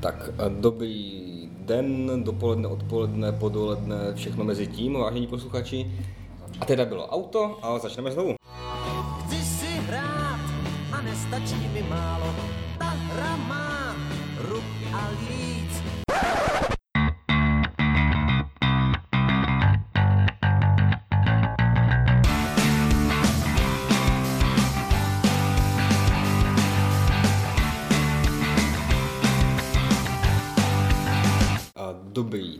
Tak dobrý den, dopoledne, odpoledne, podoledne, všechno mezi tím, vážení posluchači. A teda bylo auto a začneme znovu. Chci si hrát a nestačí mi málo. Ta hra má ruky a líc.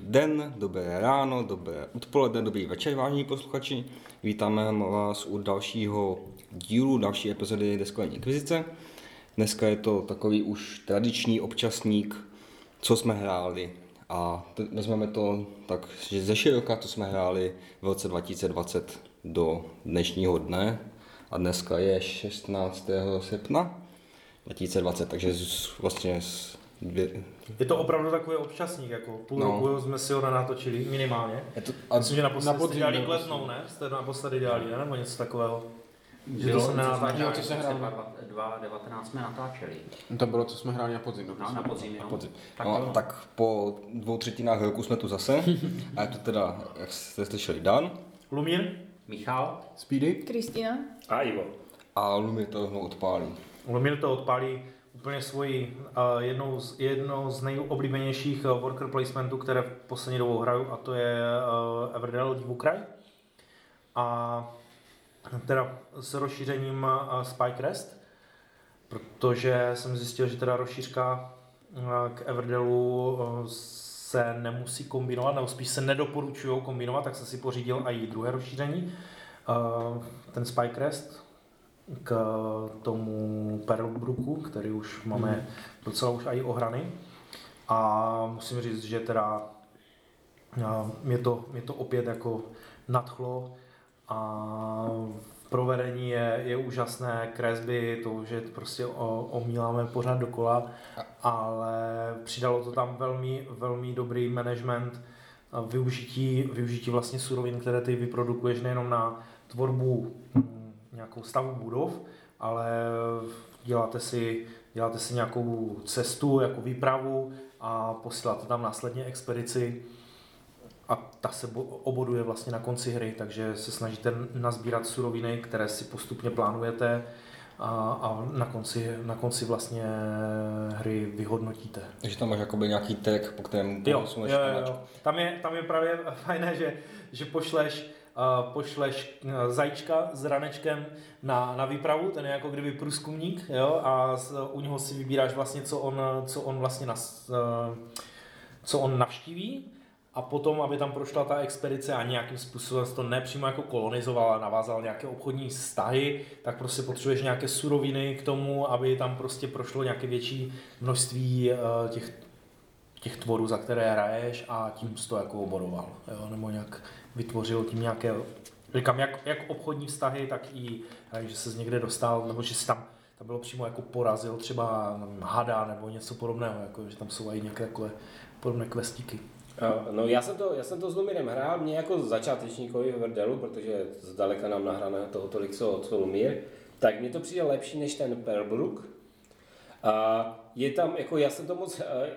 Den, dobré ráno, dobré odpoledne, dobrý večer, vážení posluchači. Vítáme vás u dalšího dílu, další epizody Deskové inkvizice. Dneska je to takový už tradiční občasník, co jsme hráli. A vezmeme to tak, že ze široka, co jsme hráli v roce 2020 do dnešního dne. A dneska je 16. srpna 2020, takže z, vlastně z dvě, Je to opravdu takový občasník, jako půl No. no. roku jsme si ho natočili minimálně. je to, A myslím, že naposledy na jste podzim dělali byl, kletnou, ne? Jste naposledy dělali, ne? Nebo něco takového. Že to jsme nenatáčel. Jo, co se hrálo? 2019 jsme natáčeli. To bylo, co jsme hráli na podzim. No, na podzim, no. podzim. Tak, no, tak po dvou třetinách roku jsme tu zase. A je to teda, jak jste slyšeli, Dan. Lumír? Michal, Speedy? Kristýna? A Ivo. A Lumir to rovnou odpálí. Lumír to odpálí úplně svoji jednou, z, jednou z nejoblíbenějších uh, worker placementů, které v poslední dobou hraju, a to je uh, Everdell Divukraj. A teda s rozšířením uh, Spike Rest, protože jsem zjistil, že teda rozšířka k Everdellu se nemusí kombinovat, nebo spíš se nedoporučují kombinovat, tak jsem si pořídil i druhé rozšíření, ten Spike Rest, k tomu Pearlbrooku, který už máme docela už i ohrany. A musím říct, že teda mě to, mě to opět jako nadchlo a provedení je, je úžasné, kresby, to, že prostě o, omíláme pořád dokola, ale přidalo to tam velmi, velmi dobrý management, využití, využití vlastně surovin, které ty vyprodukuješ nejenom na tvorbu nějakou stavu budov, ale děláte si, děláte si nějakou cestu, jako výpravu a posíláte tam následně expedici a ta se bo- oboduje vlastně na konci hry, takže se snažíte nazbírat suroviny, které si postupně plánujete a, a na, konci, na konci vlastně hry vyhodnotíte. Takže tam máš jakoby nějaký tag, po kterém Jo, jo, jo, jo. Tam, je, tam je právě fajné, že, že pošleš, pošleš uh, zajíčka s ranečkem na, na výpravu, ten je jako kdyby průzkumník, jo, a u něho si vybíráš vlastně, co on, co on vlastně nas, uh, co on navštíví a potom, aby tam prošla ta expedice a nějakým způsobem to nepřímo jako kolonizoval a navázal nějaké obchodní vztahy, tak prostě potřebuješ nějaké suroviny k tomu, aby tam prostě prošlo nějaké větší množství uh, těch těch tvorů, za které hraješ a tím jsi to jako obodoval, jo? nebo nějak vytvořil tím nějaké, říkám, jak, jak obchodní vztahy, tak i, eh, že se někde dostal, nebo že si tam, tam bylo přímo jako porazil třeba hada nebo něco podobného, jako, že tam jsou i nějaké takové podobné questíky. A, No já jsem to, já jsem to s Lumírem hrál, mě jako začátečníkovi v Verdelu, protože zdaleka nám nahrané toho tolik, co, co Lumír, tak mně to přijde lepší než ten Pearlbrook. A je tam, jako já jsem to moc, eh,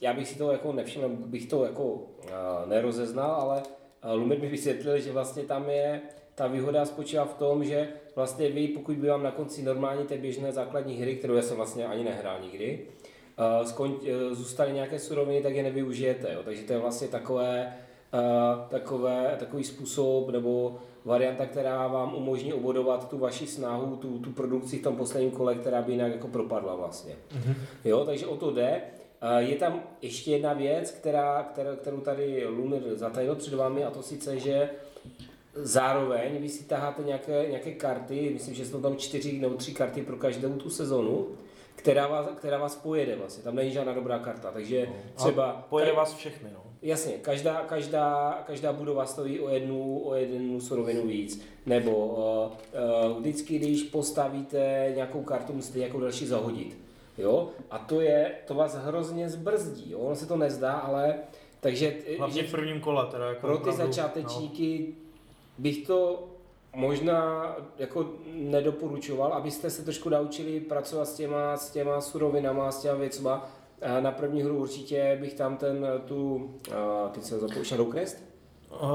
já bych si to jako nevšiml, bych to jako eh, nerozeznal, ale eh, Lumír mi vysvětlil, že vlastně tam je, ta výhoda spočívá v tom, že vlastně vy, pokud by vám na konci normální té běžné základní hry, kterou já jsem vlastně ani nehrál nikdy, skoň, uh, zůstaly nějaké suroviny, tak je nevyužijete. Jo? Takže to je vlastně takové, uh, takové, takový způsob nebo varianta, která vám umožní obodovat tu vaši snahu, tu, tu produkci v tom posledním kole, která by jinak jako propadla vlastně. Mm-hmm. Jo, takže o to jde. Je tam ještě jedna věc, která, která, kterou tady Lumir zatajil před vámi, a to sice, že Zároveň vy si taháte nějaké, nějaké karty, myslím, že jsou tam čtyři nebo tři karty pro každou tu sezonu, která vás, která vás pojede vlastně, tam není žádná dobrá karta, takže třeba... A pojede vás všechny, no. Jasně, každá, každá, každá budova stojí o jednu, o jednu surovinu víc. Nebo uh, uh, vždycky, když postavíte nějakou kartu, musíte nějakou další zahodit. Jo? A to je, to vás hrozně zbrzdí. Jo? Ono se to nezdá, ale takže Hlavně že v prvním kole, teda jako pro ty opravdu, začátečníky bych to možná jako nedoporučoval, abyste se trošku naučili pracovat s těma, s těma surovinama, s těma věcma, na první hru určitě bych tam ten, tu, a, teď jsem zapomněl, Shadow Crest? Uh,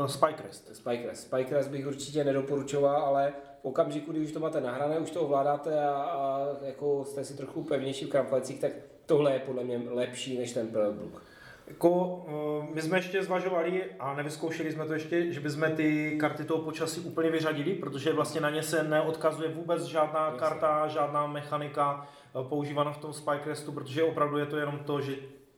uh, Spycrest. Spycrest. Spycrest bych určitě nedoporučoval, ale v okamžiku, kdy už to máte nahrané, už to ovládáte a, a jako jste si trochu pevnější v kramflecích, tak tohle je podle mě lepší než ten Pearlbrook. Jako, uh, my jsme ještě zvažovali a nevyzkoušeli jsme to ještě, že bychom ty karty toho počasí úplně vyřadili, protože vlastně na ně se neodkazuje vůbec žádná Jasně. karta, žádná mechanika uh, používaná v tom Spycrestu, protože opravdu je to jenom to, že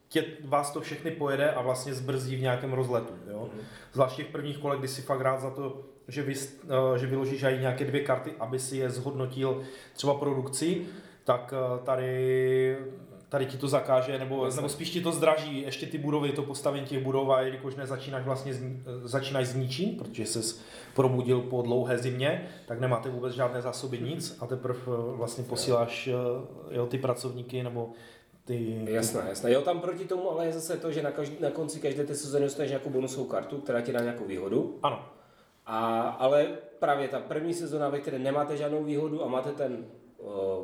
tě, vás to všechny pojede a vlastně zbrzdí v nějakém rozletu. Jo? Mhm. Zvláště v prvních kolech, kdy si fakt rád za to, že, vy, uh, že vyložíš aj nějaké dvě karty, aby si je zhodnotil třeba produkci, tak uh, tady tady ti to zakáže, nebo, nebo spíš ti to zdraží, ještě ty budovy, to postavení těch budov, a jelikož nezačínáš vlastně, z, začínáš s ničím, protože se probudil po dlouhé zimě, tak nemáte vůbec žádné zásoby nic a teprve eh, vlastně posíláš eh, jo, ty pracovníky nebo ty... Jasné, jasné. Jo, tam proti tomu ale je zase to, že na, každý, na konci každé té sezóny dostaneš nějakou bonusovou kartu, která ti dá nějakou výhodu. Ano, A, ale právě ta první sezóna, ve které nemáte žádnou výhodu a máte ten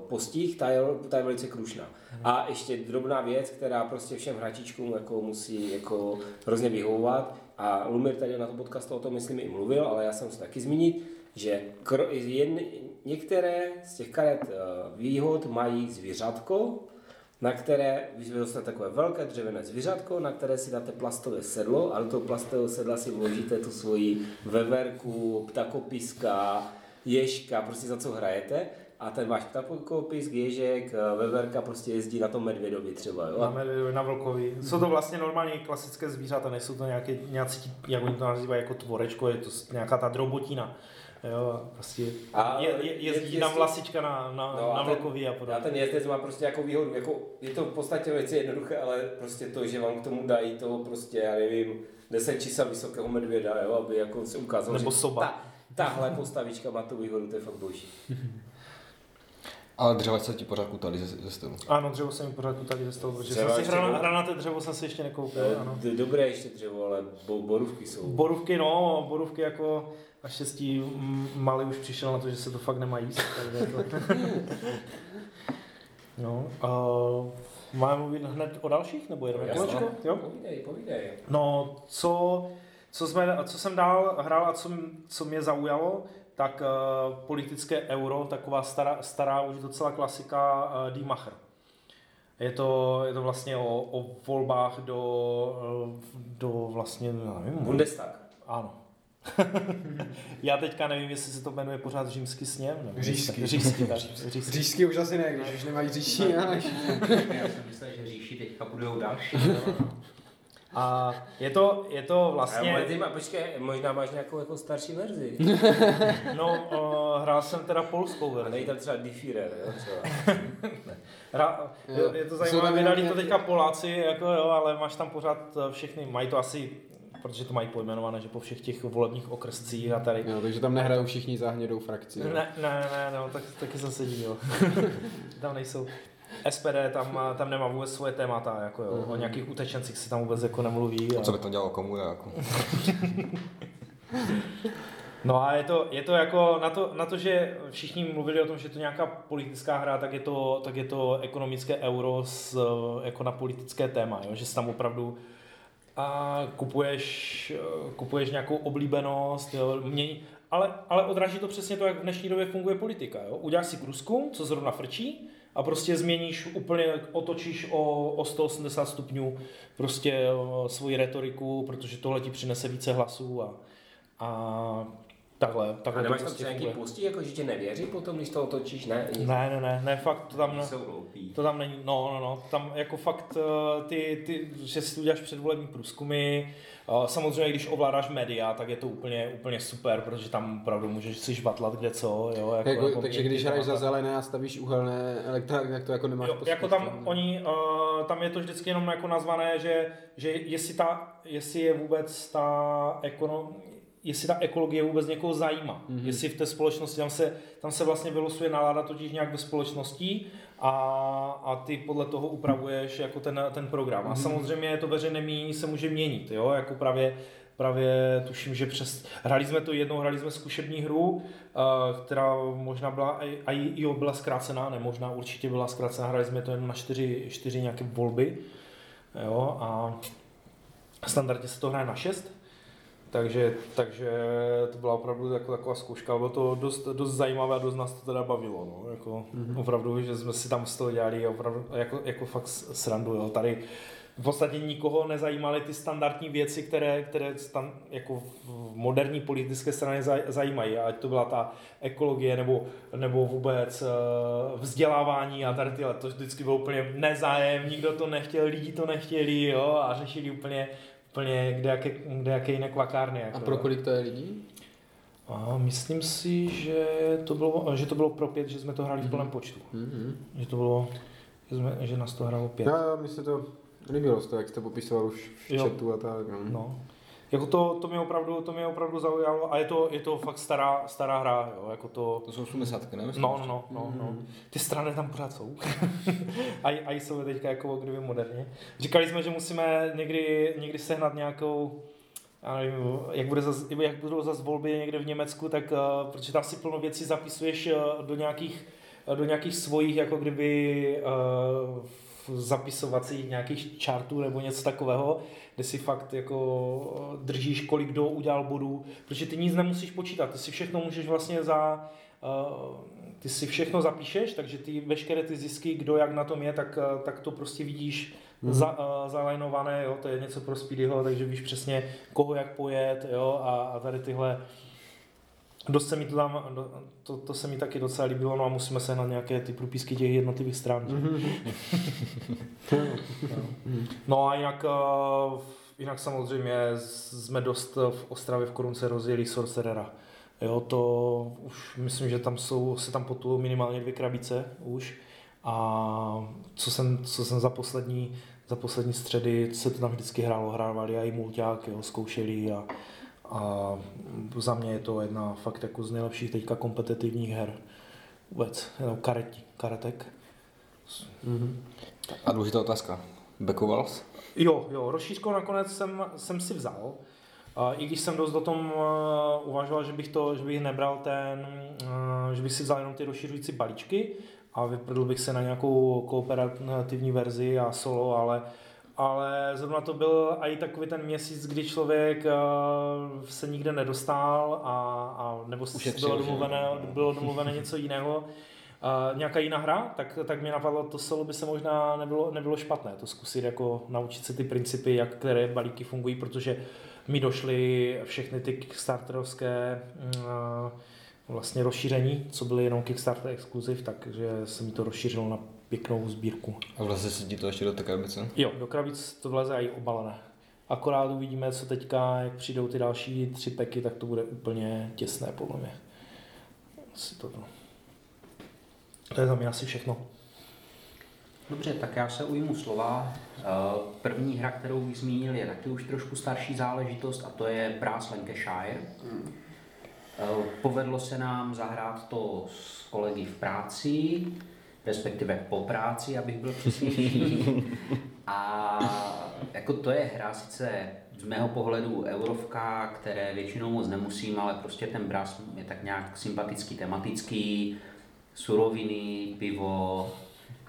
postih, ta je, ta je velice krušná. A ještě drobná věc, která prostě všem hráčičkům jako musí jako hrozně vyhovovat. A Lumir tady na tom podcastu o tom myslím i mluvil, ale já jsem se taky zmínit, že kro, jedny, některé z těch karet eh, výhod mají zvířatko, na které vy dostanete takové velké dřevěné zvířatko, na které si dáte plastové sedlo a do toho plastového sedla si vložíte tu svoji veverku, ptakopiska, ježka, prostě za co hrajete. A ten váš ptakopisk, ježek, veverka prostě jezdí na tom medvědovi třeba. Jo? na, medvědovi, na vlkovi. Jsou to vlastně normálně klasické zvířata, nejsou to nějaké, nějací, jak oni to nazývají, jako tvorečko, je to nějaká ta drobotina. Jo, prostě A je, je, jezdí je- tam jestli- vlasička na, na, No na a vlkovi a A podobně. ten jezdec má prostě jako výhodu, jako je to v podstatě velice jednoduché, ale prostě to, že vám k tomu dají toho prostě, já nevím, 10 čísel vysokého medvěda, jo, aby jako se ukázalo, Nebo že soba. Ta, tahle postavička má tu výhodu, to je fakt boží. Ale dřeva se ti pořád kutali ze, ze stylu. Ano, dřevo jsem mi pořád tady ze stolu, protože Dřeva jsem si ještě hra, bylo- hra na té dřevo jsem si ještě nekoupil, ano. Dobré ještě dřevo, ale bo, borůvky jsou. Borůvky, no, borůvky jako naštěstí mm, Mali už přišel na to, že se to fakt nemá jíst. takže to... no, uh, máme mluvit hned o dalších, nebo Jasně. kolečko? Jo? Povídej, povídej. No, co, co, jsme, co jsem dál hrál a co, co mě zaujalo, tak uh, politické euro, taková stará, stará už docela klasika uh, Die Macher. Je to, je to vlastně o, o volbách do, eh, do vlastně, nevím, Bundestag. ano. Já teďka nevím, jestli se to jmenuje pořád římský sněm. Nebo Říšský. Říšský, tak, říšský. Říšský už asi ne, když už nemají říší, ale... Já jsem myslel, že říši teďka budou další. A je to, je to Vlastně... Ty má, počkej, možná máš nějakou jako starší verzi. No, uh, hrál jsem teda polskou A verzi. tam třeba Diffierer, jo, třeba. Hra, Jo. je, je to zajímavé, vydali to teďka Poláci, jako jo, ale máš tam pořád eh, všechny, mají to asi, protože to mají pojmenované, že po všech těch volebních okrscích a tady. Jo, takže tam nehrajou všichni za hnědou frakci. Ne, ne, ne, no, tak, taky jsem se divil. tam nejsou. SPD tam, tam nemá vůbec svoje témata, jako jo. o nějakých utečencích se tam vůbec jako nemluví. A co by to dělalo komu, jako? No a je to, je to jako na to, na to, že všichni mluvili o tom, že je to nějaká politická hra, tak je to, tak je to ekonomické euro s, jako na politické téma, jo? že si tam opravdu a kupuješ, kupuješ nějakou oblíbenost, jo? Mění, ale, ale odráží to přesně to, jak v dnešní době funguje politika. Jo? Uděláš si průzkum, co zrovna frčí, a prostě změníš úplně, otočíš o, o 180 stupňů prostě o, svoji retoriku, protože tohle ti přinese více hlasů a, a takhle, A takhle to nemáš tam prostě třeba nějaký postí, jako že tě nevěří potom, když to otočíš? Ne. Ne, ne, ne, ne, fakt to tam, Jsou hloupí. to tam není, no, no, no, tam jako fakt eh, ty, ty že si tu uděláš předvolební průzkumy, eh, samozřejmě když ovládáš média, tak je to úplně, úplně super, protože tam opravdu můžeš si žvatlat kde co, jo, jako, Jako, takže měnit když hraješ za zelené a stavíš uhelné elektrárny, tak to jako nemáš Jo, posud, jako tam tam- oni, uh, tam je to vždycky jenom jako nazvané, že, že jestli, ta, jestli je vůbec ta ekono, jestli ta ekologie vůbec někoho zajímá. Mm-hmm. Jestli v té společnosti, tam se, tam se vlastně vylosuje nálada totiž nějak ve společnosti a, a ty podle toho upravuješ jako ten, ten program. A samozřejmě to veřejné mínění se může měnit, jo, jako právě právě tuším, že přes, hráli jsme to jednou, hráli jsme zkušební hru, eh, která možná byla, a i jo, byla zkrácená, ne možná, určitě byla zkrácená, hráli jsme to jen na čtyři, čtyři nějaké volby, jo, a standardně se to hraje na šest, takže, takže to byla opravdu jako taková zkouška, bylo to dost, dost zajímavé a dost nás to teda bavilo, no, jako mm-hmm. opravdu, že jsme si tam z toho dělali opravdu jako, jako fakt srandu, jo. tady v podstatě nikoho nezajímaly ty standardní věci, které, které stan, jako v moderní politické straně zajímají, ať to byla ta ekologie nebo, nebo vůbec eh, vzdělávání a tady tyhle, to vždycky bylo úplně nezájem, nikdo to nechtěl, lidi to nechtěli jo, a řešili úplně úplně kde jaké, kde jaké jiné kvakárny. Jako, a pro kolik to je lidí? A myslím si, že to bylo, že to bylo pro pět, že jsme to hráli v plném počtu. Mm-hmm. Že to bylo, že, jsme, že nás to hrálo pět. Já, mi se to líbilo, to, jak jste popisoval už v jo. chatu a tak. No. no. Jako to, to, mě opravdu, to mě opravdu zaujalo a je to, je to fakt stará, stará hra, jo, jako to... To jsou 80, ne? Myslím, no, no, no, no, no. Ty strany tam pořád jsou. a, a jsou teďka jako kdyby moderně. Říkali jsme, že musíme někdy, někdy sehnat nějakou, já nevím, jak, bude zas, jak budou zase volby někde v Německu, tak uh, protože tam si plno věcí zapisuješ uh, do nějakých, uh, do nějakých svojich, jako kdyby uh, zapisovacích nějakých chartů nebo něco takového, kde si fakt jako držíš, kolik kdo udělal bodů, protože ty nic nemusíš počítat, ty si všechno můžeš vlastně za, uh, ty si všechno zapíšeš, takže ty veškeré ty zisky, kdo jak na tom je, tak, uh, tak to prostě vidíš mm. za, uh, zalajnované, jo, to je něco pro Speedyho, takže víš přesně, koho jak pojet, jo, a, a tady tyhle Dost se mi to tam, to, to se mi taky docela líbilo, no a musíme se na nějaké ty průpisky těch jednotlivých stran. no a jinak, eh, jinak samozřejmě jsme dost v Ostravě v Korunce rozjeli Sorcerera. Jo, to už myslím, že tam jsou, se tam potují minimálně dvě krabice už. A co jsem, co jsem za poslední, za poslední středy se to tam vždycky hrálo, hrávali a i mulťák, jo, zkoušeli a, a za mě je to jedna fakt jako z nejlepších teďka kompetitivních her. Vůbec, jenom karet, karetek. Mm-hmm. A důležitá otázka. Backoval Jo, jo, rozšířkou nakonec jsem, jsem si vzal. Uh, I když jsem dost o tom uh, uvažoval, že bych to, že bych nebral ten, uh, že bych si vzal jenom ty rozšiřující balíčky a vyprdl bych se na nějakou kooperativní verzi a solo, ale uh, ale zrovna to byl i takový ten měsíc, kdy člověk uh, se nikde nedostal a, a nebo Ušetřil, bylo domluvené, bylo domluvené něco jiného, uh, nějaká jiná hra, tak, tak mě napadlo, to solo by se možná nebylo, nebylo špatné, to zkusit jako naučit se ty principy, jak které balíky fungují, protože mi došly všechny ty kickstarterovské uh, vlastně rozšíření, co byly jenom Kickstarter exkluziv, takže se mi to rozšířilo na pěknou sbírku. A vleze se ti to ještě do té krabice? Jo, do krabic to vleze i obalené. Akorát uvidíme, co teďka, jak přijdou ty další tři peky, tak to bude úplně těsné podle mě. Asi to, to je za mě asi všechno. Dobře, tak já se ujmu slova. Eh, první hra, kterou bych zmínil, je taky už trošku starší záležitost a to je Brass Lancashire. Hmm. Povedlo se nám zahrát to s kolegy v práci respektive po práci, abych byl přesnější. A jako to je hra sice z mého pohledu eurovka, které většinou moc nemusím, ale prostě ten bras je tak nějak sympatický, tematický, suroviny, pivo,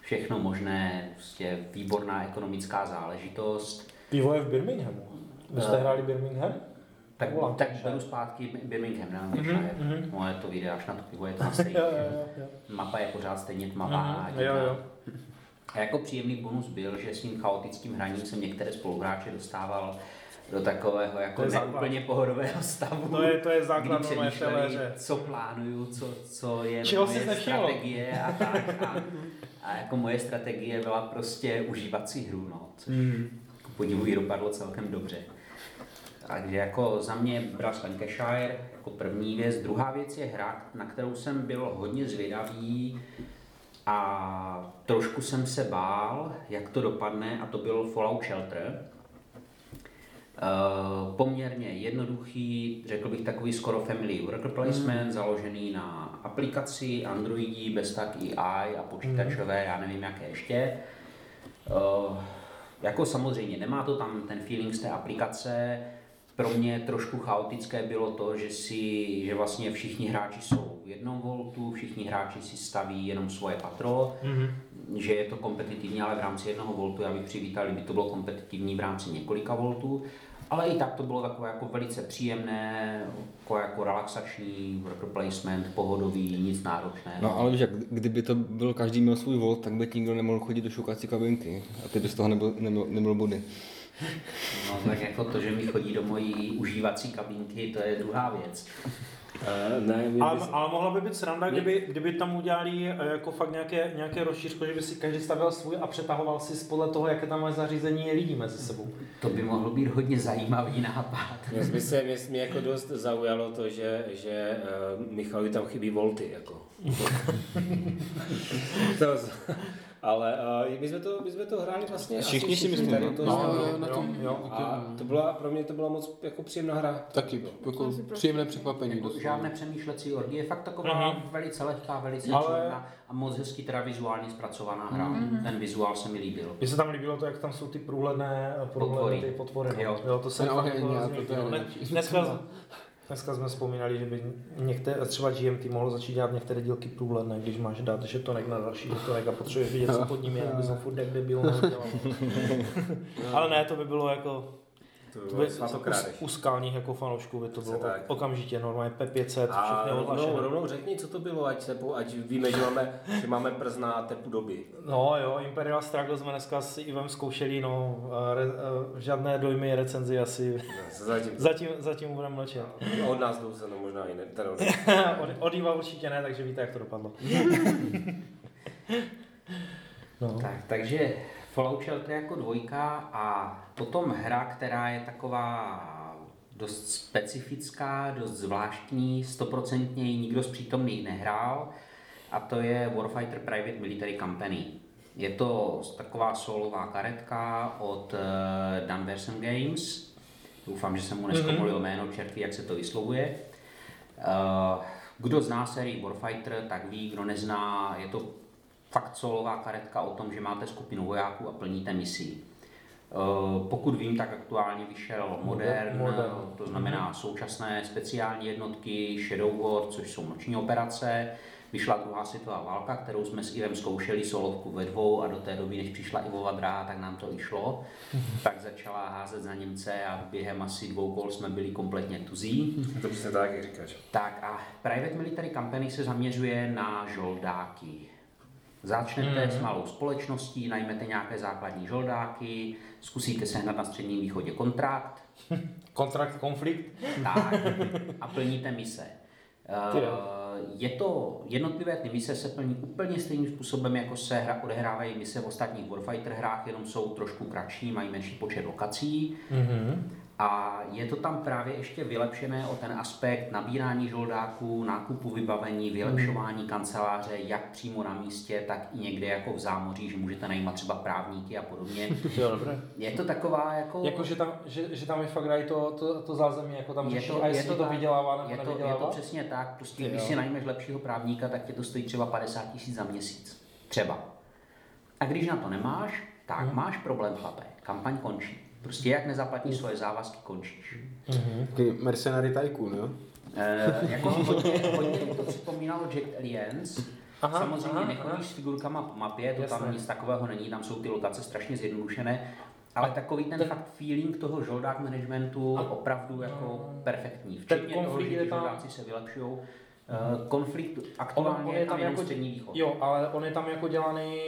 všechno možné, prostě výborná ekonomická záležitost. Pivo je v Birminghamu. Vy jste uh, hráli Birmingham? Tak, tak beru zpátky Birmingham, ne? Mm-hmm, mm-hmm. Moje to vyjde až na to pivo, je to stejně. Mapa je pořád stejně tmavá. Mm-hmm, jo, jo. A jako příjemný bonus byl, že s tím chaotickým hraním jsem některé spoluhráče dostával do takového jako neúplně pohodového stavu. To je, to je základ kdy přemýšleli, co plánuju, co, co je Čeho moje strategie a tak. A, a, jako moje strategie byla prostě užívat si hru, no, což mm. podivuji dopadlo celkem dobře. Takže jako za mě Brass Lancashire jako první věc. Druhá věc je hra, na kterou jsem byl hodně zvědavý a trošku jsem se bál, jak to dopadne a to byl Fallout Shelter. Uh, poměrně jednoduchý, řekl bych takový skoro family worker placement, mm. založený na aplikaci Androidí, bez tak AI a počítačové, mm. já nevím jaké ještě. Uh, jako samozřejmě nemá to tam ten feeling z té aplikace, pro mě trošku chaotické bylo to, že, si, že vlastně všichni hráči jsou v jednom voltu, všichni hráči si staví jenom svoje patro, mm-hmm. že je to kompetitivní, ale v rámci jednoho voltu. Já bych přivítal, kdyby to bylo kompetitivní v rámci několika voltů. Ale i tak to bylo takové jako velice příjemné, jako, jako relaxační, worker placement, pohodový, nic náročného. No ale víš, jak kdyby to byl každý měl svůj volt, tak by nikdo nemohl chodit do šukací kabinky a ty bys z toho nebyl, nebyl, nebyl body. No tak jako to, že mi chodí do mojí užívací kabinky, to je druhá věc. Uh, ne, my Ale, bys- ale mohla by být sranda, kdyby, kdyby tam udělali eh, jako fakt nějaké, nějaké rozšířko, že by si každý stavil svůj a přetahoval si podle toho, jaké tam má zařízení lidí mezi sebou. To by mohlo být hodně zajímavý nápad. Mě by se mě, mě jako dost zaujalo to, že, že uh, Michalovi tam chybí volty. Jako. to, z- ale uh, my, jsme to, my jsme to hráli vlastně Všichni asi si myslíme, tady no. to, No, no, jo, na tom, jo, a to byla, pro mě to byla moc jako příjemná hra. Taky, jako příjemné překvapení. Jako žádné přemýšlecí orgie, fakt taková Mhm. velice lehká, velice Ale- a moc hezky teda vizuálně zpracovaná hra. Ten vizuál se mi líbil. Mně se tam líbilo to, jak tam jsou ty průhledné, průhledné Potvory. ty potvory. no. Jo. jo to se fakt oheň, jako to- to nejlepší. Dneska, jsme vzpomínali, že by některé, třeba GMT mohlo začít dělat některé dílky průhledné, když máš dát žetonek na další žetonek a potřebuješ vidět, co pod ním je, aby jsem furt jak debil. Ale ne, to by bylo jako To bylo by, u, u skálních jako fanoušků by to bylo tak. okamžitě normálně P500, A všechny rovnou, odlašené. rovnou řekni, co to bylo, ať, se, po- ať víme, že máme, že máme prst na tepu doby. No jo, Imperial Struggle jsme dneska s Ivem zkoušeli, no, re, žádné dojmy recenzi asi, Zatím, zatím, zatím budeme mlčet. od nás jdou se no možná i ne. Teda, od, od Iva určitě ne, takže víte, jak to dopadlo. No. Tak, takže Fallout Shelter jako dvojka a potom hra, která je taková dost specifická, dost zvláštní, stoprocentně ji nikdo z přítomných nehrál a to je Warfighter Private Military Company. Je to taková solová karetka od uh, Games. Doufám, že jsem mu neskomolil jméno, čertví, jak se to vyslovuje. Uh, kdo zná sérii Warfighter, tak ví, kdo nezná, je to fakt solová karetka o tom, že máte skupinu vojáků a plníte misi. Uh, Pokud vím, tak aktuálně vyšel Modern, Modern. to znamená současné speciální jednotky Shadow War, což jsou noční operace. Vyšla druhá světová válka, kterou jsme s Ivem zkoušeli solovku ve dvou a do té doby, než přišla Ivova dráha, tak nám to i šlo. tak začala házet za Němce a během asi dvou kol jsme byli kompletně tuzí. to přesně tak, jak říkáš. Tak a Private Military Company se zaměřuje na žoldáky. Začnete mm-hmm. s malou společností, najmete nějaké základní žoldáky, zkusíte sehnat na středním východě kontrakt, Kontrakt, konflikt. tak, a plníte mise. Eh. Je to, jednotlivé ty mise se plní úplně stejným způsobem, jako se hra, odehrávají mise v ostatních Warfighter hrách, jenom jsou trošku kratší, mají menší počet lokací. Mm-hmm. A je to tam právě ještě vylepšené o ten aspekt nabírání žoldáků, nákupu vybavení, vylepšování kanceláře, jak přímo na místě, tak i někde jako v zámoří, že můžete najímat třeba právníky a podobně. Jo, dobré. Je to taková jako... Jako, že tam, že, že tam je fakt dají to, to, to zázemí, jako tam řeší, a jestli to, tak. vydělává nebo je to, je to přesně tak, prostě když si najmeš lepšího právníka, tak tě to stojí třeba 50 tisíc za měsíc. Třeba. A když na to nemáš, tak Mhm. máš problém, chlape. Kampaň končí. Prostě jak nezaplatíš svoje závazky, končíš. Taky Mercenary Tycoon, jo? Eh, jako hodně, hodně to připomínalo Jack Aliens. Aha, Samozřejmě aha, nechodíš aha. s figurkama po mapě, to Jasné. tam nic takového není, tam jsou ty lokace strašně zjednodušené. Ale takový ten, ten fakt feeling toho žoldák managementu A- opravdu jako perfektní. Včetně toho, že žoldáci se vylepšují. Eh, Konflikt On, aktuálně on je tam jako, střední východ. jo, ale on je tam jako dělaný,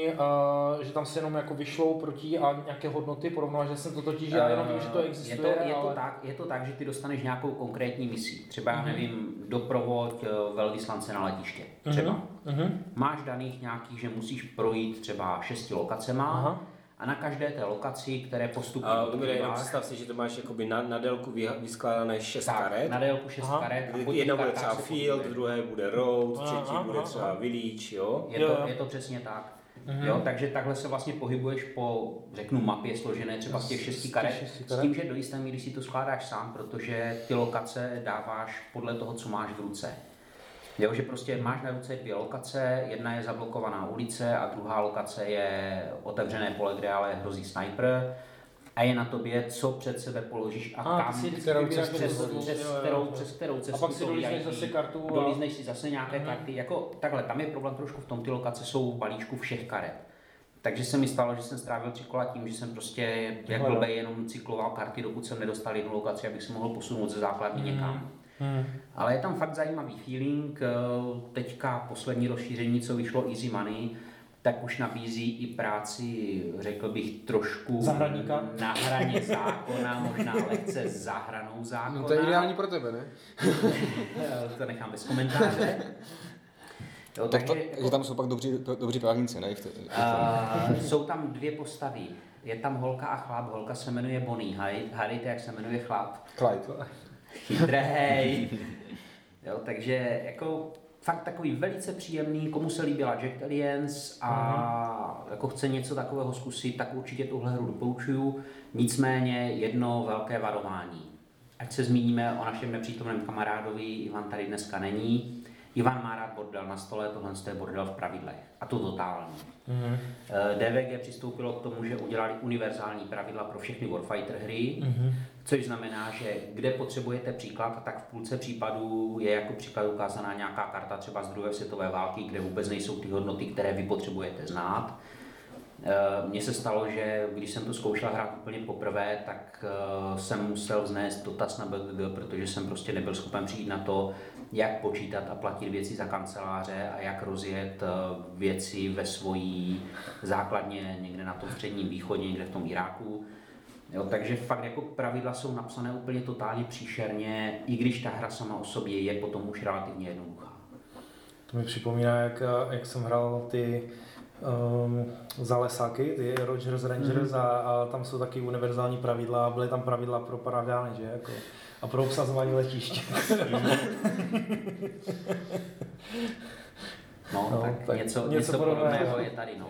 uh, že tam se jenom jako vyšlou proti a nějaké hodnoty porovnávat, že jsem to totiž, já jenom vím, že to Eh, existuje, je to, je, to ale... tak, je to tak, že ty dostaneš nějakou konkrétní misi. Třeba, Mhm. já nevím, doprovod velvyslance na letiště. Třeba. Mhm. Máš daných nějakých, že musíš projít třeba šesti lokacema Aha. A na každé té lokaci, které postupují A po dobré, jenom představ si, že to máš jakoby na, na délku vy- vyskládané šest tak, karet. na délku šest Aha. karet. a Jedna bude třeba field, druhé bude road, Aha, třetí aha, bude třeba aha. village, jo? Je Jo, to, je to přesně tak. Mhm. Jo, takže takhle se vlastně pohybuješ po, řeknu, mapě složené třeba z těch šesti karet, s tím, že do jisté míry si to skládáš sám, protože ty lokace dáváš podle toho, co máš v ruce. Jo, že prostě máš na ruce dvě lokace, jedna je zablokovaná ulice a druhá lokace je otevřené pole, kde ale hrozí sniper. a je na tobě, co před sebe položíš a, A, kam, si vždycky kterou přes, přes, jo, kterou, přes kterou cestu pak si dolízneš zase kartu a- Dolízneš si zase nějaké Mhm. karty. Jako, takhle, tam je problém trošku v tom, ty lokace jsou v balíčku všech karet. Takže se mi stalo, že jsem strávil tři kola tím, že jsem prostě jak blbej jenom cykloval karty, dokud jsem nedostal jednu lokaci, abych se mohl posunout ze základny někam. Hmm. Ale je tam fakt zajímavý feeling. eh, Teďka poslední rozšíření, co vyšlo Easy Money, tak už nabízí i práci, řekl bych, trošku Zahradníka? na hraně zákona, možná lehce za hranou zákona. No to je ideální pro tebe, ne? To nechám bez komentáře. Jo, Tak to, takže, že tam jsou pak dobří, dobří právníci, ne? V té, v Uh, jsou tam dvě postavy. Je tam holka a chlap. Holka se jmenuje Bonnie. Hádejte, jak se jmenuje chlap. Clyde. Chytrej. Jo, takže jako fakt takový velice příjemný, komu se líbila Jack Aliens a jako chce něco takového zkusit, tak určitě tuhle hru doporučuju. Nicméně jedno velké varování. Ať se zmíníme o našem nepřítomném kamarádovi, Ivan tady dneska není. Ivan má rád bordel na stole, tohle je bordel v pravidlech. A to totální. Mhm. Eh, DVG přistoupilo k tomu, že udělali univerzální pravidla pro všechny Warfighter hry, Mhm. což znamená, že kde potřebujete příklad, tak v půlce případů je jako příklad ukázaná nějaká karta třeba z druhé světové války, kde vůbec nejsou ty hodnoty, které vy potřebujete znát. Eh, Mně se stalo, že když jsem to zkoušel hrát úplně poprvé, tak eh, jsem musel vznést dotaz na BGG, protože jsem prostě nebyl schopen přijít na to, jak počítat a platit věci za kanceláře a jak rozjet eh, věci ve svojí základně někde na tom středním východě, někde v tom Iráku. Jo, takže fakt jako pravidla jsou napsané úplně totálně příšerně, i když ta hra sama o sobě je potom už relativně jednoduchá. To mi připomíná, jak, jak jsem hrál ty um, zalesáky, ty Rogers Rangers a, a, tam jsou taky univerzální pravidla a byly tam pravidla pro paraviány, že jako a pro obsazování letišť. No, No, tak, tak něco, něco něco, podobného. podobného je tady, no.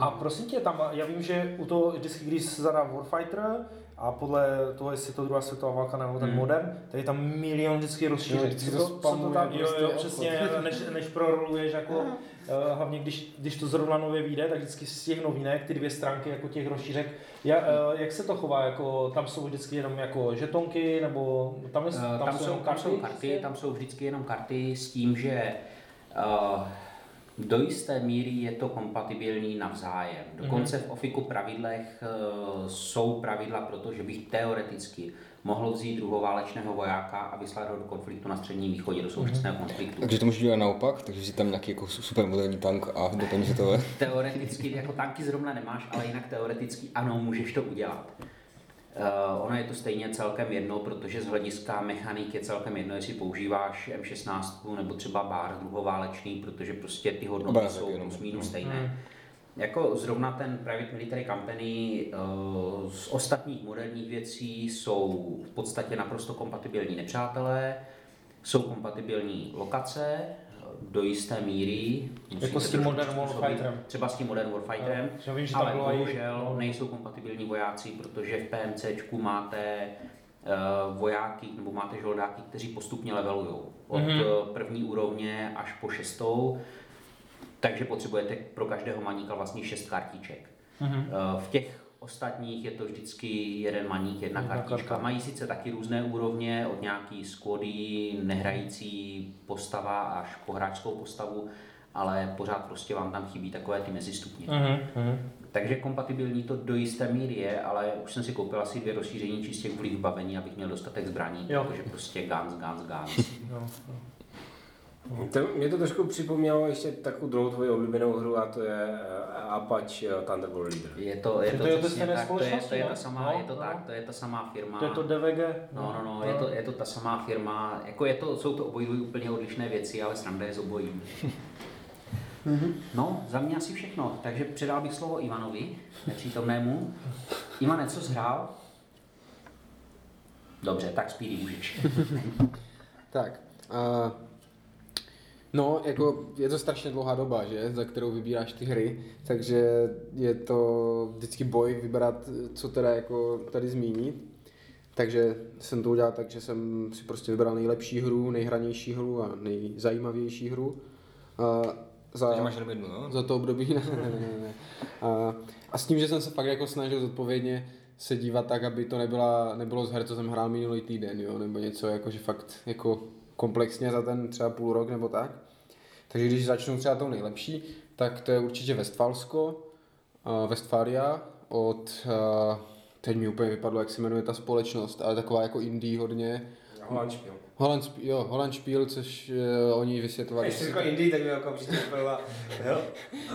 A prosím tě, tam, já vím, že u toho, vždycky, když se zadá Warfighter a podle toho, jestli je to druhá světová válka nebo ten Hmm. modern, tak je tam milion vždycky Jo, rozšíření. vždycky Co to co to tam, jo, prostě jo, přesně, než, než proroluješ jako, eh, hlavně když, když to zrovna nově vyjde, tak vždycky z těch novinek, ty dvě stránky jako těch rozšířek, ja, eh, jak se to chová, jako tam jsou vždycky jenom jako žetonky, nebo tam, je, Eh, tam, Tam, jsou, jsou, jenom tam jsou karty, tam jsou vždycky jenom karty s tím, že uh, do jisté míry je to kompatibilní navzájem. Dokonce v OFIKu pravidlech uh, jsou pravidla, protože bych teoreticky mohl vzít druhoválečného vojáka a vyslat ho do konfliktu na středním východě, do současného konfliktu. Takže to můžeš dělat naopak, takže si tam nějaký jako super moderní tank a doplníš to. Teoreticky jako tanky zrovna nemáš, ale jinak teoreticky ano, můžeš to udělat. Uh, ono je to stejně celkem jedno, protože z hlediska mechanik je celkem jedno, jestli používáš M16 nebo třeba bar druhoválečný, protože prostě ty hodnoty Obrázek jsou jenom. plus minus No. stejné. Jako zrovna ten Private Military Company uh, z ostatních moderních věcí jsou v podstatě naprosto kompatibilní nepřátelé, jsou kompatibilní lokace do jisté míry. Jako s tím Modern. Warfighterem. Třeba s tím Modern Warfighterem, Já vím, že ale bylo i- bohužel no. nejsou kompatibilní vojáci, protože v PMCčku máte uh, vojáky nebo máte žoldáky, kteří postupně levelují od Mhm. mm-hmm. první úrovně až po šestou, takže potřebujete pro každého maníka vlastně šest kartiček. Mhm. Uh, v těch ostatních je to vždycky jeden maník, jedna Jedna kartička. karta. Mají sice taky různé úrovně, od nějaký squady, nehrající postava až po hráčskou postavu, ale pořád prostě vám tam chybí takové ty mezistupně. Mhm. Takže kompatibilní to do jisté míry je, ale už jsem si koupil asi dvě rozšíření čistě kvůli vybavení, abych měl dostatek zbraní, Jo. protože prostě guns, guns, guns. Jo, jo. To, mě to trošku připomnělo ještě takovou druhou tvoji oblíbenou hru a to je eh, Apache eh, Thunderbolt Leader. Je to, je To to, je to tak, to je, to je ta no? samá, No, je to no. tak, to je ta samá firma. To je to DVG? No, no, no, je to, je to ta samá firma, jako je to, jsou to obojí úplně odlišné věci, ale sranda je z obojím. No, za mě asi všechno, takže předal bych slovo Ivanovi, nepřítomnému. Ivane, co zhrál? Dobře, tak Speedy můžeš. Tak. Uh, no, jako je to strašně dlouhá doba, že, za kterou vybíráš ty hry, takže je to vždycky boj vybrat, co teda jako tady zmínit. Takže jsem to udělal tak, že jsem si prostě vybral nejlepší hru, nejhranější hru a nejzajímavější hru. Uh, za, Takže máš jenom jednu, no? za to období, ne, ne, ne, ne. A, a s tím, že jsem se fakt jako snažil zodpovědně se dívat tak, aby to nebyla, nebylo z her, co jsem hrál minulý týden, jo, nebo něco jako, že fakt jako komplexně za ten třeba půl rok nebo tak. Takže když začnu třeba tou nejlepší, tak to je určitě Westfalsko, uh, Westfalia od, uh, teď mi úplně vypadlo, jak se jmenuje ta společnost, ale taková jako indie hodně. Holandšpíl. Holandspíl, jo, Holandspíl, což uh, oni vysvětlovali. Když jako Indii, tak mi okamžitě vypadala, jo.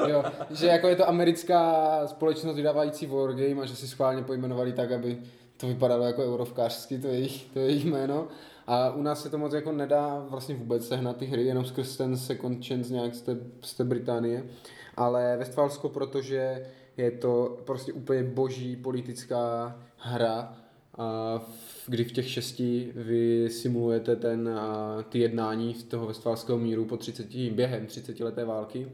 jo, že jako je to americká společnost vydávající Wargame a že si schválně pojmenovali tak, aby to vypadalo jako eurovkářsky, to je jejich, to je jejich jméno. A u nás se to moc jako nedá vlastně vůbec sehnat ty hry, jenom skrz ten second chance nějak z té, z té Británie. Ale Westfalsko, protože je to prostě úplně boží politická hra, a kdy v těch šesti vy simulujete ten, ty jednání z toho westfalského míru po 30, během 30 leté války.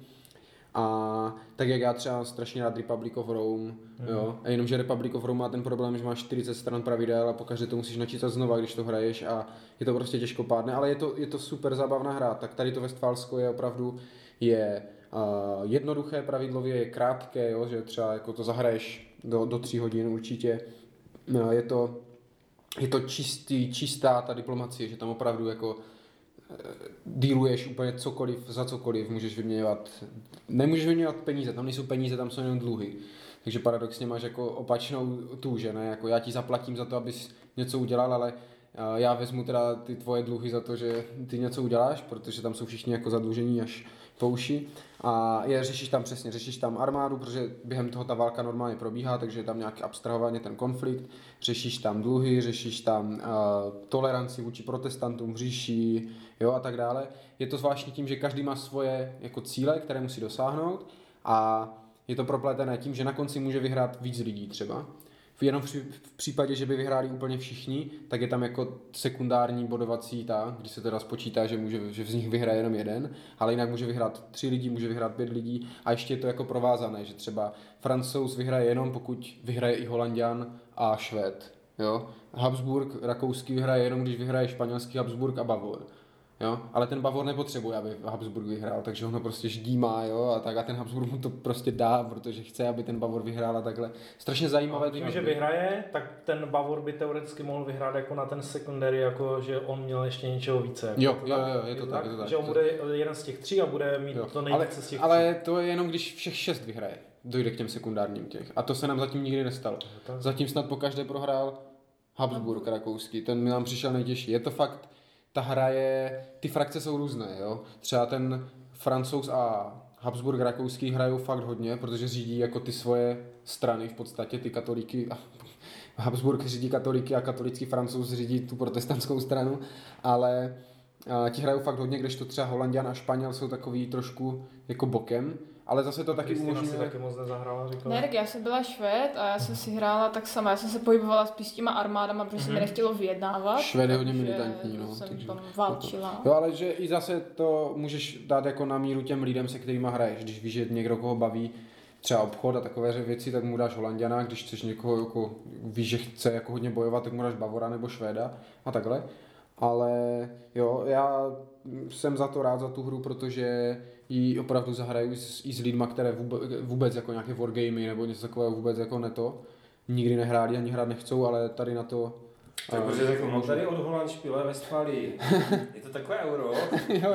A tak jak já třeba strašně rád Republic of Rome, mm. jo, a jenomže Republic of Rome má ten problém, že máš 40 stran pravidel a pokaždé to musíš načítat znova, když to hraješ a je to prostě těžkopádné, ale je to, je to super zábavná hra, tak tady to Westfalsko je opravdu, je uh, jednoduché pravidlově, je krátké, jo, že třeba jako to zahraješ do, do tří hodin určitě, no, je to, je to čistý, čistá ta diplomacie, že tam opravdu jako dealuješ úplně cokoliv za cokoliv, můžeš vyměňovat, nemůžeš vyměňovat peníze, tam nejsou peníze, tam jsou jenom dluhy. Takže paradoxně máš jako opačnou tu, že ne, jako já ti zaplatím za to, abys něco udělal, ale a já vezmu teda ty tvoje dluhy za to, že ty něco uděláš, protože tam jsou všichni jako zadlužení až po uši. A je, řešíš tam přesně, řešíš tam armádu, protože během toho ta válka normálně probíhá, takže je tam nějak abstrahovaně ten konflikt. Řešíš tam dluhy, řešíš tam uh, toleranci vůči protestantům v říši, jo, a tak dále. Je to zvláštní tím, že každý má svoje jako cíle, které musí dosáhnout a je to propletené tím, že na konci může vyhrát víc lidí třeba. Jenom v, v případě, že by vyhráli úplně všichni, tak je tam jako sekundární bodovací ta, když se teda spočítá, že, může, že z nich vyhraje jenom jeden, ale jinak může vyhrát tři lidi, může vyhrát pět lidí a ještě je to jako provázané, že třeba Francouz vyhraje jenom, pokud vyhraje i Holandian a Švéd. Jo? Habsburg rakouský vyhraje jenom, když vyhraje španělský Habsburg a Bavor. Jo? Ale ten Bavor nepotřebuje, aby Habsburg vyhrál, takže on ho prostě ždímá, jo, a tak a ten Habsburg mu to prostě dá, protože chce, aby ten Bavor vyhrál a takhle. Strašně zajímavé. Tím, to že vyhraje, tak ten Bavor by teoreticky mohl vyhrát jako na ten secondary, jako že on měl ještě něčeho více. Jako Jo, to jo, jo, je to tak, je to tak. Že on bude jeden z těch tří a bude mít Jo. to ale, nejvíce z těch ale to je jenom, když všech šest vyhraje, dojde k těm sekundárním těch. A to se nám zatím nikdy nestalo. tak. Zatím snad po každé prohrál Habsburg rakouský, ten mi nám přišel nejtěžší. Je to fakt, ta hra je, ty frakce jsou různé, jo. Třeba ten Francouz a Habsburg rakouský hrajou fakt hodně, protože řídí jako ty svoje strany v podstatě, ty katolíky, a Habsburg řídí katolíky a katolický francouz řídí tu protestantskou stranu, ale a, ti hrajou fakt hodně, kdežto třeba Holandian a Španěl jsou takový trošku jako bokem, ale zase to taky Kristýna si umožňuje... taky moc nezahrála, říkala. Ne, tak já jsem byla Švéd a já jsem si hrála tak sama. Já jsem se pohybovala spíš s těma armádama, protože se mi nechtělo vyjednávat. Švéd je hodně militantní, no, Jsem takže- tam válčila. Jo, ale že i zase to můžeš dát jako na míru těm lidem, se kterými hraješ. Když víš, že někdo, koho baví třeba obchod a takové věci, tak mu dáš Holandiana, když chceš někoho, jako, víš, že chce jako hodně bojovat, tak mu dáš Bavora nebo Švéda a takhle. Ale jo, já jsem za to rád, za tu hru, protože ji opravdu zahraju s, i s lidma, které vůbec, vůbec jako nějaké wargamy nebo něco takového vůbec jako neto. Nikdy nehráli, ani hrát nechcou, ale tady na to Tak a- protože jako mám tady od Holandšpíle Westfálii. Je to takové euro.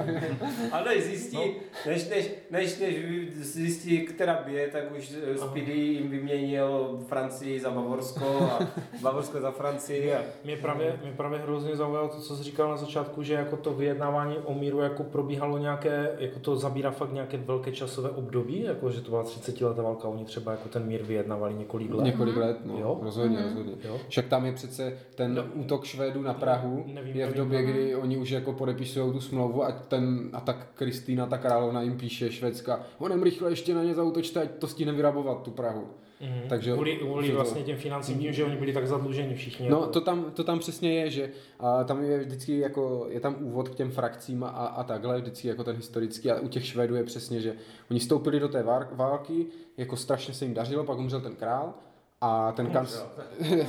Ale než zjistí, než, než, než, než zjistí, která bije, tak už eh, Speedy jim vyměnil Francii za Bavorsko a Bavorsko za Francii. A... Mě právě, mě právě hrozně zaujalo to, co jsi říkal na začátku, že jako to vyjednávání o míru jako probíhalo nějaké, jako to zabírá fakt nějaké velké časové období, jako že to byla 30 letá válka, oni třeba jako ten mír vyjednávali několik let. Několik let, no, Jo? rozhodně, rozhodně. Jo. Však tam je přece ten No. útok Švédů na Prahu, Nevím, je v nevím. době, kdy oni už jako podepisují tu smlouvu a, ten, a tak Kristýna, ta královna jim píše švédská, honem rychle ještě na ně zautočte, ať to stihne vyrabovat tu Prahu. Mhm. Takže- kvůli, kvůli vlastně těm financím tím, že oni byli tak zadluženi všichni. No jako. to tam, to tam přesně je, že a tam je vždycky jako, je tam úvod k těm frakcím a, a takhle, vždycky jako ten historický a u těch Švédů je přesně, že oni stoupili do té války, jako strašně se jim dařilo, pak umřel ten král a ten kancléř,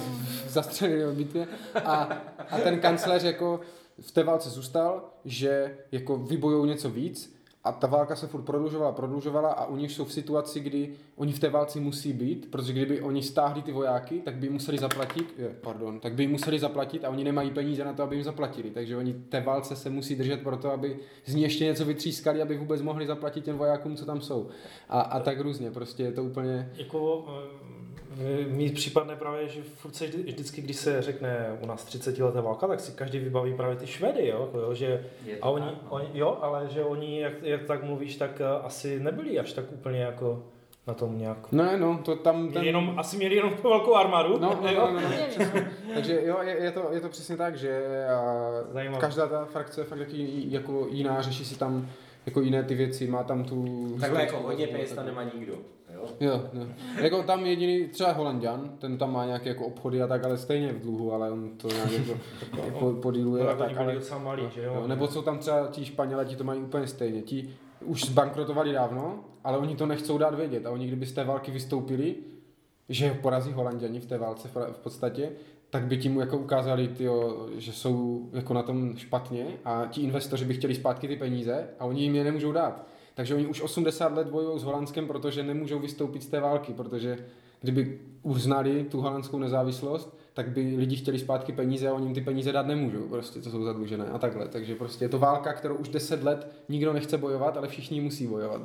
zastřelili v bitvě a, a ten kancléř jako v té válce zůstal, že jako vybojou něco víc a ta válka se furt prodlužovala, prodlužovala a oni jsou v situaci, kdy oni v té válce musí být, protože kdyby oni stáhli ty vojáky, tak by museli zaplatit, je, pardon, tak by museli zaplatit a oni nemají peníze na to, aby jim zaplatili. Takže oni té válce se musí držet proto, aby z ní ještě něco vytřískali, aby vůbec mohli zaplatit těm vojákům, co tam jsou. A, a tak různě, prostě je to úplně... Jako eh, mi připadne právě, že furt se vždy, vždycky, když se řekne u nás 30 leté válka, tak si každý vybaví právě ty Švedy, jo, jako jo že a oni, tak, no. oni, jo, ale že oni, jak, jak tak mluvíš, tak eh, asi nebyli až tak úplně jako na tom nějak. Ne, no, to tam... Měli jenom, asi měli jenom tu velkou armádu. No, no, jo? no, no, no. Takže jo, je, je, to, je to přesně tak, že a Zajímavé. každá ta frakce je fakt jaký, jako jiná, řeší si tam jako jiné ty věci, má tam tu... Takhle jako hodně peněz tam nemá nikdo. Jo? Jo, jo. Jako tam jediný, třeba Holandian, ten tam má nějaké jako obchody a tak, ale stejně v dluhu, ale on to nějak jako po, podíluje No, a tak ale... docela malí, že jo? Jo, nebo jsou tam třeba ti Španělé, ti to mají úplně stejně. Ti už zbankrotovali dávno, ale oni to nechcou dát vědět. A oni kdyby z té války vystoupili, že porazí Holanděni v té válce v v podstatě, tak by tím jako ukázali, tyjo, že jsou jako na tom špatně a ti investoři by chtěli zpátky ty peníze a oni jim je nemůžou dát. Takže oni už 80 let bojují s Holandskem, protože nemůžou vystoupit z té války, protože kdyby uznali tu holandskou nezávislost, tak by lidi chtěli zpátky peníze a oni jim ty peníze dát nemůžou, prostě to jsou zadlužené a takhle. Takže prostě je to válka, kterou už 10 let nikdo nechce bojovat, ale všichni musí bojovat.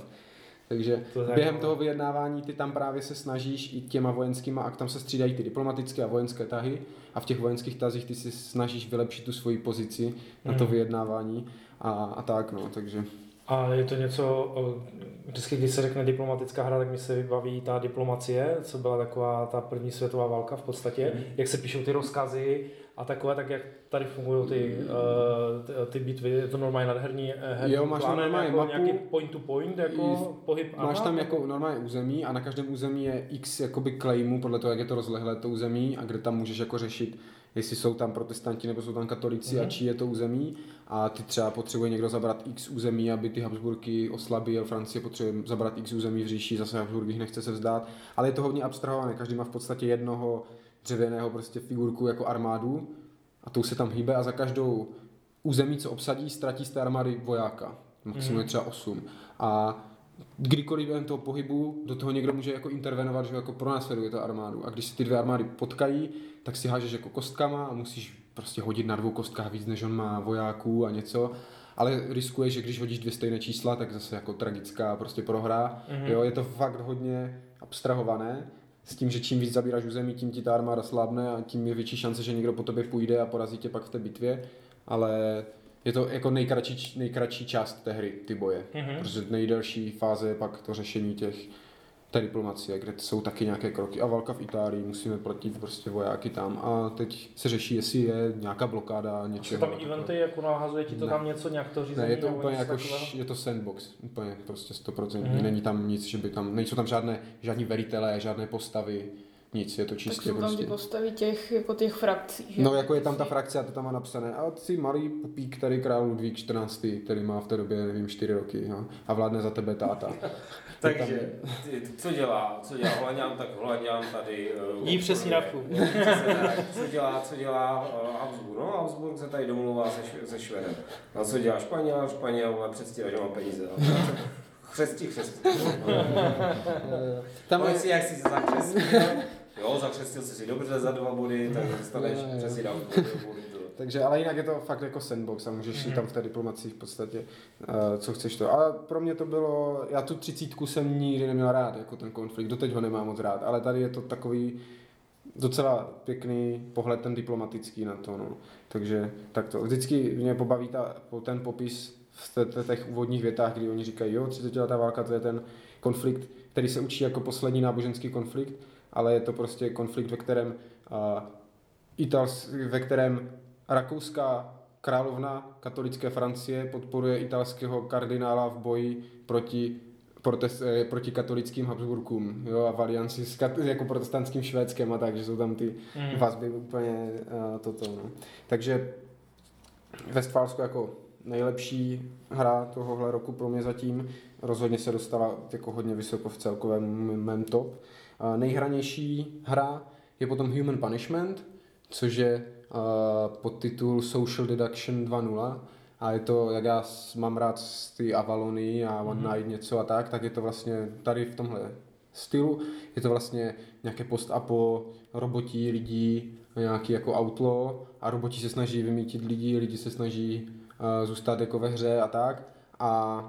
Takže To během toho vyjednávání ty tam právě se snažíš i těma vojenskýma, a tam se střídají ty diplomatické a vojenské tahy a v těch vojenských tazích ty si snažíš vylepšit tu svoji pozici na to Mhm. vyjednávání a, a tak no, takže A je to něco, vždycky když se řekne diplomatická hra, tak mi se vybaví ta diplomacie, co byla taková ta první světová válka v podstatě, Mhm. jak se píšou ty rozkazy a takové, tak jak tady fungují ty, uh, ty, bitvy, je to normálně nadherní eh, herní Jo, máš tam plánem, normálně jako mapu. nějaký point to point, jako I- pohyb Máš tam jako normálně území a na každém území je x jakoby claimů podle toho, jak je to rozlehlé to území a kde tam můžeš jako řešit, jestli jsou tam protestanti nebo jsou tam katolíci mm-hmm. a Mhm. čí je to území a ty třeba potřebuje někdo zabrat x území, aby ty Habsburky oslabil, Francie potřebuje zabrat x území v říši, zase Habsburgy nechce se vzdát, ale je to hodně abstrahované, každý má v podstatě jednoho dřevěného prostě figurku jako armádu a tou se tam hýbe a za každou území, co obsadí, ztratí z té armády vojáka. Maximum je třeba 8. A kdykoliv během toho pohybu do toho někdo může jako intervenovat, že jako pronásleduje to armádu. A když se ty dvě armády potkají, tak si hážeš jako kostkama a musíš prostě hodit na dvou kostkách víc, než on má vojáků a něco. Ale riskuješ, že když hodíš dvě stejné čísla, tak zase jako tragická prostě prohra. Mm-hmm. Jo, je to fakt hodně abstrahované s tím, že čím víc zabíráš území, tím ti ta armáda slábne a tím je větší šance, že někdo po tobě půjde a porazí tě pak v té bitvě. Ale je to jako nejkratší, nejkratší část té hry, ty boje. Mm-hmm. Protože nejdelší fáze je pak to řešení těch té diplomacie, kde jsou taky nějaké kroky. A válka v Itálii, musíme platit prostě vojáky tam. A teď se řeší, jestli je nějaká blokáda Jsou něčeho. tam eventy, jako nahazuje ti to Ne. tam něco, nějak to řízení? Ne, je to úplně jako, š- je to sandbox, úplně prostě 100%. Mhm. Mm. Není tam nic, že by tam, nejsou tam žádné, žádní velitelé, žádné postavy, nic, je to Tak čistě jsou tam prostě. ty postavy těch, jako těch frakcí, že? No jako je tam ta frakce a to tam má napsané. A si malý pupík, tady král Ludvík 14., který má v té době, nevím, 4 roky jo, a vládne za tebe táta. Takže, ty, co dělá, co dělá Holanděn, tak Holanděn tady... Uh, Jí přesně dávku. Co dělá, co dělá uh, Habsburg? No, Habsburg se tady domluvá se, se Švedem. A co dělá Španěl? Španěl má předstírá, že má peníze. Chřesti, chřesti. Tam je, si, jak jsi se. Jo, zakřestil jsi si dobře za dva body, tak dostaneš přesně to. takže, ale jinak je to fakt jako sandbox a můžeš si tam v té diplomacii v podstatě, uh, co chceš to. Ale pro mě to bylo, já tu třicítku jsem nikdy neměl rád, jako ten konflikt, doteď ho nemám moc rád, ale tady je to takový docela pěkný pohled ten diplomatický na to, no. Takže tak to. Vždycky mě pobaví ta, ten popis v těch úvodních větách, kdy oni říkají, jo, 30 letá válka, to je ten konflikt, který se učí jako poslední náboženský konflikt, ale je to prostě konflikt, ve kterém uh, Itals, ve kterém rakouská královna katolické Francie podporuje italského kardinála v boji proti protest, eh, proti katolickým Habsburkům jo, a v alianci s kat, jako protestantským Švédskem a tak, že jsou tam ty Mm. vazby úplně uh, toto. No. Takže Westfálsko jako nejlepší hra tohohle roku pro mě zatím. Rozhodně se dostala jako hodně vysoko v celkovém mém top. Uh, nejhranější hra je potom Human Punishment, což je uh, podtitul Social Deduction 2.0 A je to, jak já mám rád z ty Avalony a One Night něco a tak, tak je to vlastně tady v tomhle stylu. Je to vlastně nějaké post-apo, robotí lidí, nějaký jako outlaw a roboti se snaží vymítit lidi, lidi se snaží uh, zůstat jako ve hře a tak. A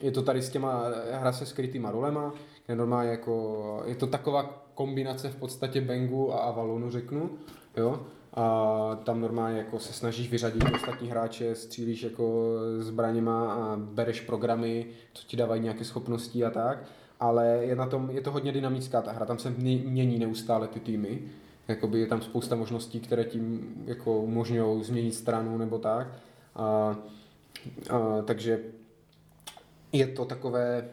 je to tady s těma, hra se skrytýma rolema, kde normálně jako, je to taková kombinace v podstatě Bengu a Avalonu řeknu, jo. A tam normálně jako se snažíš vyřadit ostatní hráče, střílíš jako zbraněma a bereš programy, co ti dávají nějaké schopnosti a tak. Ale je, na tom, je to hodně dynamická ta hra, tam se mě- mění neustále ty týmy. Jakoby je tam spousta možností, které tím jako umožňují změnit stranu nebo tak. A, a, takže je to takové,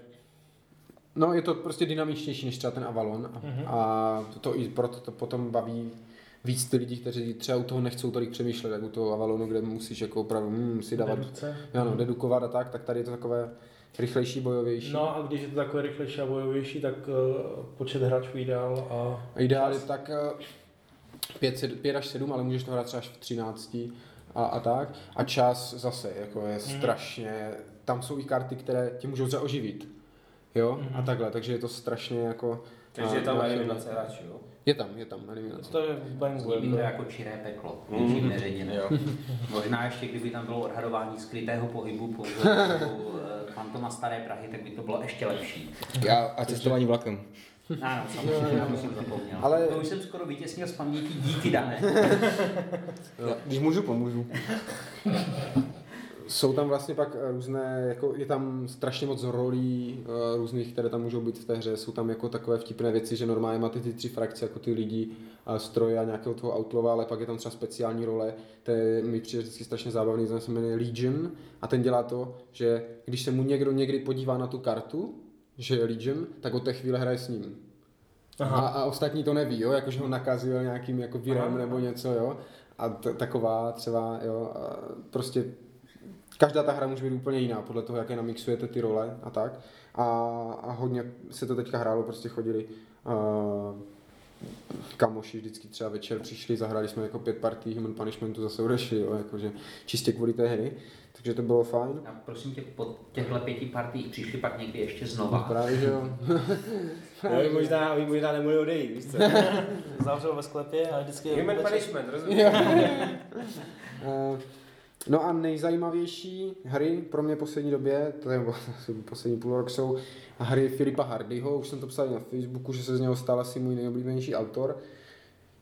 no je to prostě dynamičtější než třeba ten Avalon a, Mhm. a to i proto to potom baví víc ty lidi, kteří třeba u toho nechcou tolik přemýšlet, jak u toho Avalonu, kde musíš jako opravdu hmm, si dávat, Dedukce. ano, dedukovat a tak, tak tady je to takové rychlejší, bojovější. No a když je to takové rychlejší a bojovější, tak uh, počet hráčů ideál a A Ideál je tak 5, 5 až 7, ale můžeš to hrát třeba až v 13 a, a tak. A čas zase jako je strašně, tam jsou i karty, které tě můžou třeba Jo, a takhle, takže je to strašně jako... Takže a- je tam a- eliminace hráčů, jo? Je tam, je tam eliminace. to je v Bangu. Zní to jako- jako čiré peklo, ničím neředěné. Možná ještě, kdyby tam bylo odhadování skrytého pohybu po eh, Fantoma Staré Prahy, tak by to bylo ještě lepší. Já a cestování vlakem. Ano, samozřejmě, já jsem zapomněl. Ale- Ale... To už jsem skoro vytěsnil z paměti díky dané. Když můžu, pomůžu. Jsou tam vlastně pak eh, různé, jako je tam strašně moc rolí eh, různých, které tam můžou být v té hře. Jsou tam jako takové vtipné věci, že normálně máte ty tři frakce, jako ty lidi, a stroje a nějakého toho outlova, ale pak je tam třeba speciální role. To je, mi přijde vždycky strašně zábavný, ten se jmenuje Legion a ten dělá to, že když se mu někdo někdy podívá na tu kartu, že je Legion, tak od té chvíle hraje s ním. A, a ostatní to neví, jo, jakože ho nakazil nějakým jako virem nebo něco, jo. A t- taková třeba, jo, prostě každá ta hra může být úplně jiná, podle toho, jaké namixujete ty role a tak. A, a hodně se to teďka hrálo, prostě chodili uh, kamoši vždycky třeba večer přišli, zahráli jsme jako pět partí Human Punishmentu, zase odešli, jo, jakože čistě kvůli té hry. Takže to bylo fajn. A prosím tě, po těchto pěti partích přišli pak někdy ještě No, znova. právě, že jo. Bych možná, bych možná nemohli odejít, víš co? Zavřel ve sklepě a vždycky... Human punishment, rozumíš? No a nejzajímavější hry pro mě poslední době, to asi poslední půl rok, jsou hry Filipa Hardyho, už jsem to psal na Facebooku, že se z něho stal asi můj nejoblíbenější autor,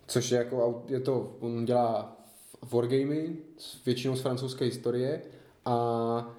což je jako, je to, on dělá wargamy, většinou z francouzské historie a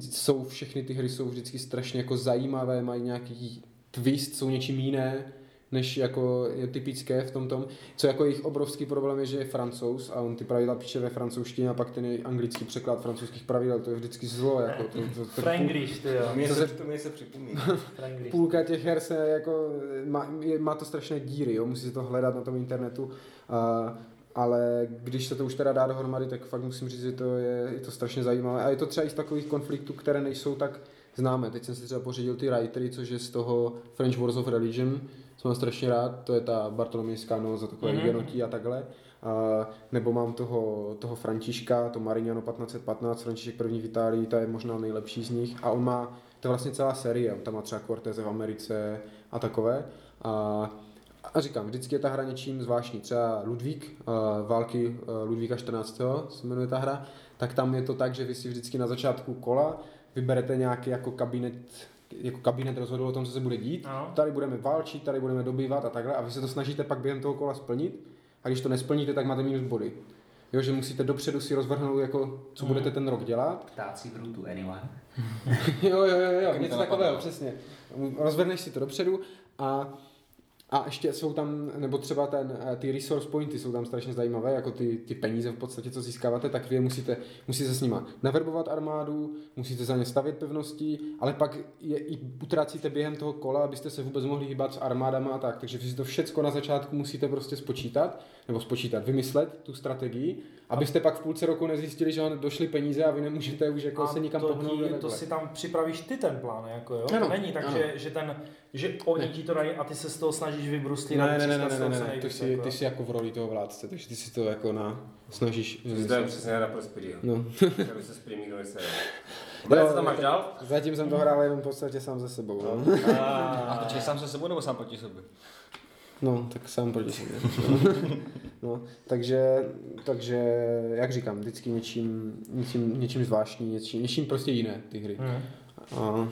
jsou všechny ty hry jsou vždycky strašně jako zajímavé, mají nějaký twist, jsou něčím jiné, než jako je typické v tom tom. Co jako jejich obrovský problém je, že je francouz a on ty pravidla píše ve francouzštině a pak ten je anglický překlad francouzských pravidel, to je vždycky zlo. Jako to, to, to, Franglish, ty jo. To se, se- to mě se připomíná. Půlka těch her se jako, má, je, má to strašné díry, jo? musí se to hledat na tom internetu, a, ale když se to už teda dá dohromady, tak fakt musím říct, že to je, je to strašně zajímavé. A je to třeba i z takových konfliktů, které nejsou tak známé. Teď jsem si třeba pořídil ty writery, což je z toho French Wars of Religion, co mám strašně rád, to je ta bartolomějská noc a takové mm-hmm. genotí a takhle. A, nebo mám toho, toho Františka, to Marignano 1515, František první v Itálii, ta je možná nejlepší z nich. A on má, to je vlastně celá série, on tam má třeba Corteze v Americe a takové. A, a říkám, vždycky je ta hra něčím zvláštní. Třeba Ludvík, války Ludvíka 14. se jmenuje ta hra, tak tam je to tak, že vy si vždycky na začátku kola vyberete nějaký jako kabinet, jako kabinet rozhodl o tom, co se bude dít. Ano. Tady budeme válčit, tady budeme dobývat a takhle a vy se to snažíte pak během toho kola splnit a když to nesplníte, tak máte minus body. Jo, že musíte dopředu si rozvrhnout, jako, co budete ten rok dělat Ptáci v rutu, anyway. jo, jo, jo, jo, mi něco to takového, přesně. Rozvrneš si to dopředu a a ještě jsou tam, nebo třeba ten, eh, ty resource pointy jsou tam strašně zajímavé, jako ty, ty peníze v podstatě, co získáváte, tak vy musíte, musíte s nima naverbovat armádu, musíte za ně stavět pevnosti, ale pak je i utrácíte během toho kola, abyste se vůbec mohli hýbat s armádama a tak. Takže vy si to všecko na začátku musíte prostě spočítat, nebo spočítat, vymyslet tu strategii, abyste pak v půlce roku nezjistili, že vám došly peníze a vy nemůžete už jako A se nikam to, pohnout. a to takhle. si tam připravíš ty ten plán, jako jo? Ano, to není tak, ano. že, že ten že oni ti to dají a ty se z toho snažíš vybruslit Ne, a ne, ne, ne, ne, ne, ty jsi, jako. ty jsi jako v roli toho vládce, takže ty si to jako na, snažíš To je přesně Speedyho. No. Se. Bude, co tam máš dál? Zatím jsem to hrál jenom v podstatě sám ze sebou. No, A počkej sám se sebou nebo sám proti sobě? No tak sám proti sobě. no, takže, takže, jak říkám, vždycky něčím, něčím, něčím zvláštní, něčím, něčím prostě jiné ty hry. Hmm. A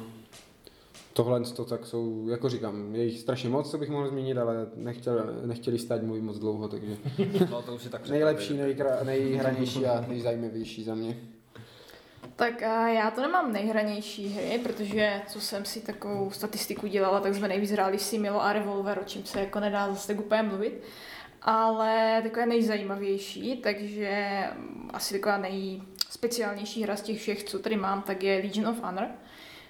tohle to tak jsou, jako říkám, je jich strašně moc, co bych mohl zmínit, ale nechtěl, nechtěli stát mluvit moc dlouho, takže No to už je tak nejlepší, nejkra, nejhranější a nejzajímavější za mě. Tak a já to nemám nejhranější hry, protože co jsem si takovou statistiku dělala, tak jsme nejvíc hráli Similo a Revolver, o čím se jako nedá zase tak úplně mluvit. Ale taková nejzajímavější, takže mm, asi taková nejspeciálnější hra z těch všech, co tady mám, tak je Legion of Honor,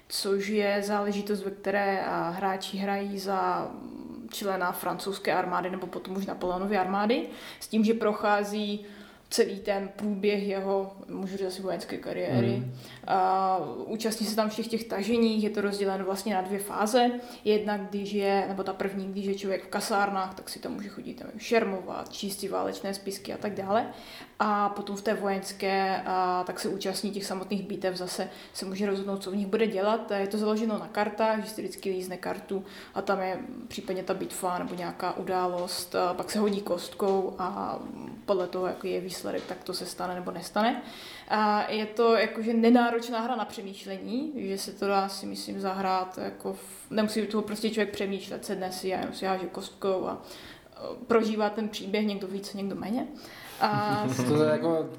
což je záležitost, ve které a, hráči hrají za mm, člena francouzské armády nebo potom už Napoleonovy armády, s tím, že prochází celý ten průběh jeho, můžu říct asi vojenské kariéry. Mm. A účastní se tam všech těch tažení, je to rozděleno vlastně na dvě fáze. Jedna, když je, nebo ta první, když je člověk v kasárnách, tak si tam může chodit nevím, šermovat, číst si válečné spisky a tak dále. A potom v té vojenské, a, tak se účastní těch samotných bitev, zase se může rozhodnout, co v nich bude dělat. Je to založeno na kartách, že si vždycky lízne kartu a tam je případně ta bitva nebo nějaká událost, a pak se hodí kostkou a podle toho, jaký je výsledek, tak to se stane nebo nestane. A je to jakože nenáročná hra na přemýšlení, že se to dá si myslím zahrát, jako v, nemusí toho prostě člověk přemýšlet, sedne si a jenom si háže kostkou a prožívá ten příběh, někdo více, někdo méně. A To je jako,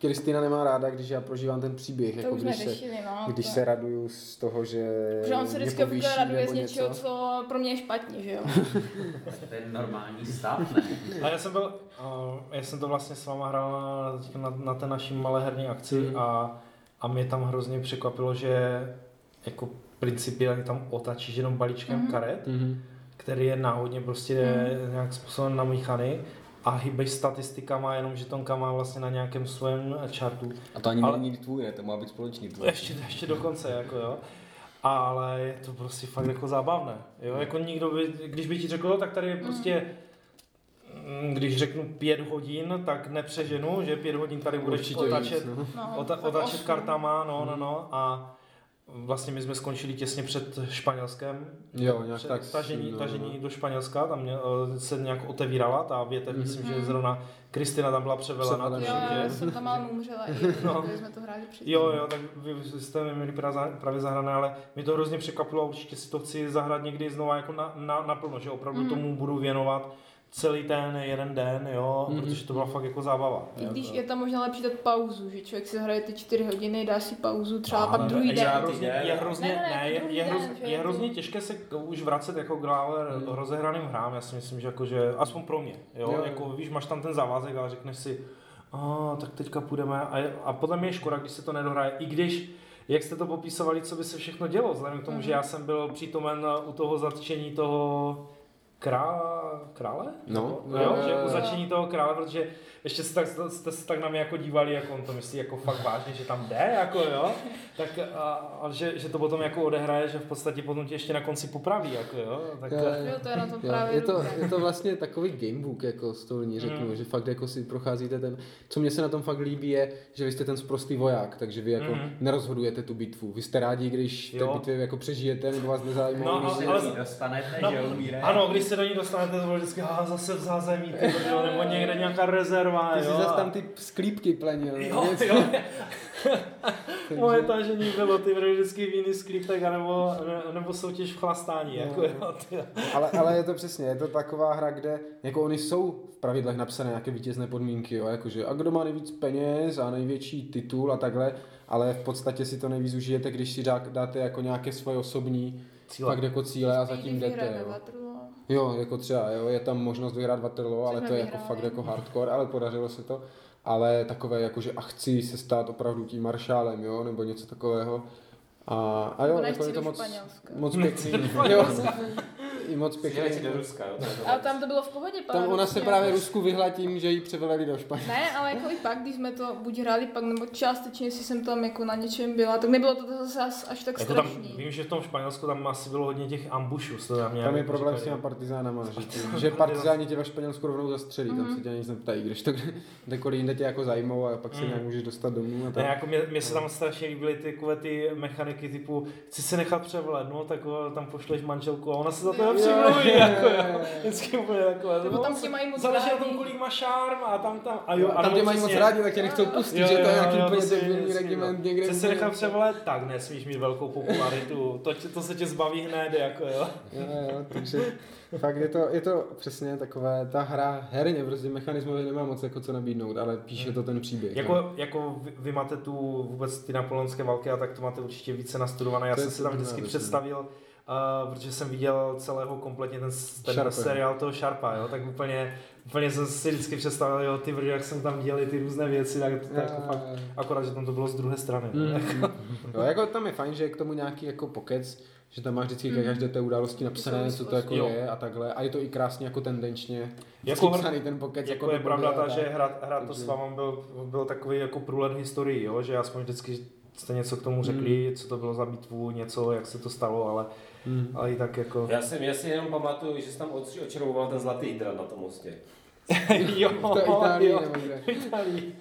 Kristýna nemá ráda, když já prožívám ten příběh, to jako už jsme když se, řešili, no. když to- se raduju z toho, že Protože on se vždycky povýší raduje z něčeho, něco. co pro mě je špatně, že jo? To je normální stav, ne? A já jsem byl, uh, já jsem to vlastně s váma hrál na, na, na té naší malé herní akci Mhm. a, a mě tam hrozně překvapilo, že jako principiálně tam otačíš jenom balíčkem Mhm. karet, Mhm. který je náhodně prostě Mhm. nějak způsoben namíchaný a hýbeš statistikama, jenom žetonkama vlastně na nějakém svém chartu. A to ani Ale- není tvůj, ne? To má být společný tvůj. Ještě, ještě dokonce, jako jo. Ale je to prostě fakt jako zábavné. Jo? Jako nikdo by, když by ti řekl, "No, tak tady je prostě mm, když řeknu pět hodin, tak nepřeženu, že pět hodin tady budeš Určitě otačet, víc, no. No, otačet kartama, no, no, no, a vlastně my jsme skončili těsně před Španělskem, Jo, nějak před tak. tažení, no, tažení do Španělska, tam mě, eh, se nějak otevírala ta větev, Mhm. myslím, že Mhm. zrovna Kristina tam byla převelena, Jo, že? jsem tam málo umřela, i No. když jsme to hráli předtím. Jo, jo, tak vy jste mi měli právě za- právě zahrané, ale mě to hrozně překvapilo a určitě si to chci zahrát někdy znova jako na, na, naplno, že opravdu Mhm. tomu budu věnovat celý ten jeden den, jo, Mhm. protože to byla fakt jako zábava. I jo. když je tam možná lepší dát pauzu, že člověk si zahraje ty čtyři hodiny, dá si pauzu třeba Ale pak druhý je den. hrozně, je hrozně, Ne, ne, ne, ne, je, je, hroz, hrozně těžké se už vracet jako k dále rozehraným hrám, já si myslím, že jako, že aspoň pro mě, jo, Jo, jako víš, máš tam ten závazek a řekneš si, a tak teďka půjdeme a, je, a podle mě je škoda, když se to nedohraje, i když jak jste to popisovali, co by se všechno dělo, vzhledem k tomu, Mhm. že já jsem byl přítomen u toho zatčení toho krá, krále? No, jo, jo, že jo, u jo. začení toho krále, protože ještě jste, tak, jste se tak na mě jako dívali, jako on to myslí jako fakt vážně, že tam jde, jako jo, tak a, a že, že, to potom jako odehraje, že v podstatě potom tě ještě na konci popraví, jako jo, tak Jo, Jo, to je na tom Jo, právě je, to, je to vlastně takový gamebook, jako stolní řeknu, Mm. že fakt jako si procházíte ten, co mě se na tom fakt líbí je, že vy jste ten sprostý voják, takže vy jako Mm. nerozhodujete tu bitvu, vy jste rádi, když v té Jo. bitvě jako přežijete, nebo vás nezajímá, No, když ale- se- dostanete, No, že umíre. ano, když se do ní dostanete, to bylo vždycky a zase v zázemí, ty nebo někde nějaká rezerva, ty si jo. zase tam ty sklípky plenil. Jo, něco. jo. Moje tažení bylo ty byly vždycky víny z klípek, anebo, ne- nebo soutěž v chlastání, No. jako jo, ty. ale, ale je to přesně, je to taková hra, kde jako oni jsou v pravidlech napsané nějaké vítězné podmínky, jo, jakože a kdo má nejvíc peněz a největší titul a takhle, ale v podstatě si to nejvíc užijete, když si dá, dáte jako nějaké svoje osobní Cíle. fakt jako cíle a zatím jdete, jo. Jo, jako třeba, jo, je tam možnost vyhrát Waterloo, ale to je jako vyhráli. fakt jako hardcore, ale podařilo se to. Ale takové jako, že a chci se stát opravdu tím maršálem, jo, nebo něco takového. A, a jo, jako je to moc, moc pěkný. Jo, i moc pěkný. do Ruska, jo? to je to. A tam to bylo v pohodě, Tam ona se právě Rusku vyhla tím, že ji převeleli do Španělska. Ne, ale jako i pak, když jsme to buď hráli pak, nebo částečně, jestli jsem tam jako na něčem byla, tak nebylo to zase až, až tak Jako tam, strašný. vím, že v tom Španělsku tam asi bylo hodně těch ambušů. Tam, Tam je problém s těma partizánama, že, že partizáni tě ve Španělsku rovnou zastřelí, tam se tě nic neptají, když to kdekoliv jinde tě jako zajmou a pak se Mm. nějak můžeš dostat domů a Ne, tak. jako mě, mě se tam strašně líbily ty, ty mechaniky typu, chci se nechat převlet, no, tak tam pošleš manželku a ona se za to Nepřimluví, jo, jako, jo. Vždycky úplně takové, Nebo no, tam tě mají moc záleží na tom, rádi. kolik má šarm a tam tam, a A jo, jo, tam tě mají moc rádi, tak tě nechcou pustit, že to je nějaký jo, úplně debilní regiment no. někde. Chce se nechat převlet? Tak nesmíš mít velkou popularitu, to, to se tě zbaví hned, jako jo. Jo, jo, takže fakt je to, je to přesně takové, ta hra herně, prostě mechanismově nemá moc jako co nabídnout, ale píše to ten příběh. no. Jako, jako vy, vy máte tu vůbec ty napoleonské války a tak to máte určitě více nastudované. Já To jsem si tam vždycky druhé, představil, uh, protože jsem viděl celého kompletně ten, ten Sharpa. seriál toho Sharpa, jo, tak úplně, úplně jsem si vždycky představil, jo, ty brdy, jak jsem tam dělali ty různé věci, tak to jako fakt, akorát, že tam to bylo z druhé strany. Mm, mm. Jo, jako tam je fajn, že je k tomu nějaký jako pokec, že tam máš vždycky ke každé té události napsané, co to jako Jo. je a takhle. A je to i krásně jako tendenčně Jako jako hr- psaný ten pokec. Jako do je pravda ta, že hrát, hrát to s vámi byl, byl takový jako průlet historii, jo? že aspoň vždycky jste něco k tomu řekli, co to bylo za bitvu, něco, jak se to stalo, ale, Mm. ale i tak jako... Já si, já si jenom pamatuju, že jsi tam očaroval ten zlatý hydrant na tom mostě. jo, To je Itálii, jo. nebo kde. V Itálii,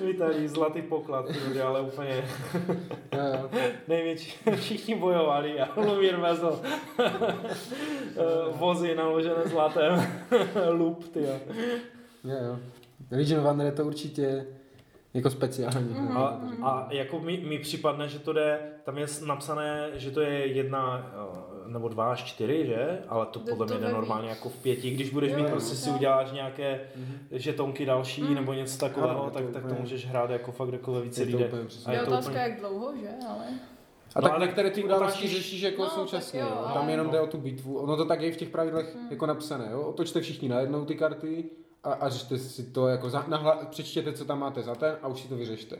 v Itálii zlatý poklad, ty ale úplně největší, všichni bojovali a Lumír vezl eh, vozy naložené zlatem, lup, ty jo. Jo, jo. Legion je to určitě jako speciální. Mhm. A, a jako mi, mi připadne, že to jde, tam je napsané, že to je jedna eh, nebo dva až čtyři, že? Ale to podle to mě jde normálně jako v pěti. Když budeš Jo, mít prostě si uděláš nějaké Mhm. žetonky další Mm. nebo něco takového, Ano, tak, to tak to můžeš hrát jako fakt jako ve více lidé. A je to otázka, úplně- jak dlouho, že? Ale... A No, tak ale některé ty události řešíš jako No, současně. jo, Tam jenom no. jde o tu bitvu. Ono to tak je i v těch pravidlech jako napsané. Jo. Otočte všichni najednou ty karty a, a řešte si to jako za, nahla, přečtěte, co tam máte za ten a už si to vyřešte.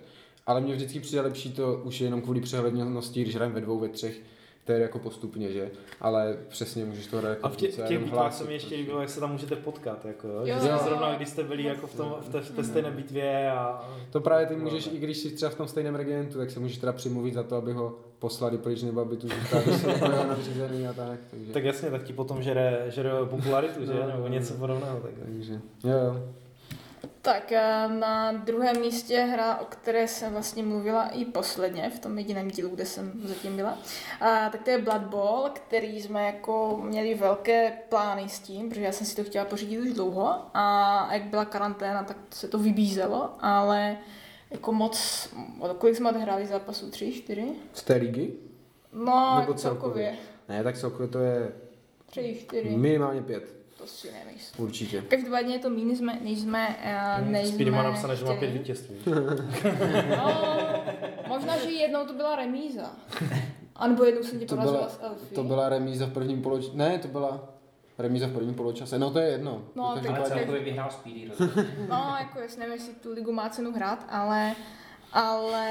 Ale mně vždycky přijde lepší to už je jenom kvůli přehlednosti, když hrajeme ve dvou, ve třech, to je jako postupně, že? Ale přesně můžeš to hrát jako A v, tě, v těch bitvách se mi ještě prostě. líbilo, jak se tam můžete potkat, jako, jo? Jo, že jste jo. zrovna, když jste byli jako v, tom, v, té, v té stejné bitvě a... To právě ty můžeš, i když jsi třeba v tom stejném regimentu, tak se můžeš teda přimluvit za to, aby ho poslali pryč, nebo aby tu zůstal jako nadřízený a tak. Takže, Tak jasně, tak ti potom žere, žere popularitu, že? No, Nebo no, něco no. podobného. Tak. takže jo, jo. Tak a na druhém místě hra, o které jsem vlastně mluvila i posledně, v tom jediném dílu, kde jsem zatím byla, a, tak to je Blood Bowl, který jsme jako měli velké plány s tím, protože já jsem si to chtěla pořídit už dlouho a jak byla karanténa, tak se to vybízelo, ale jako moc, kolik jsme odehráli zápasů? Tři, čtyři? Z té ligy? No, Nebo celkově. celkově? Ne, tak celkově to je Tři, čtyři, minimálně pět, to si nemyslím. určitě. Každopádně je to méně, než jsme, než jsme, uh, než Speedy má napsané, že má pět vítězství. No, možná, že jednou to byla remíza. A nebo jednou jsem tě To porazila byla, s Elfí. to byla remíza v prvním poločase. Ne, to byla remíza v prvním poločase. No to je jedno. No, tak- Ale celkově vyhrál Speedy. No, jako jasně, nevím, jestli tu ligu má cenu hrát, ale... Ale...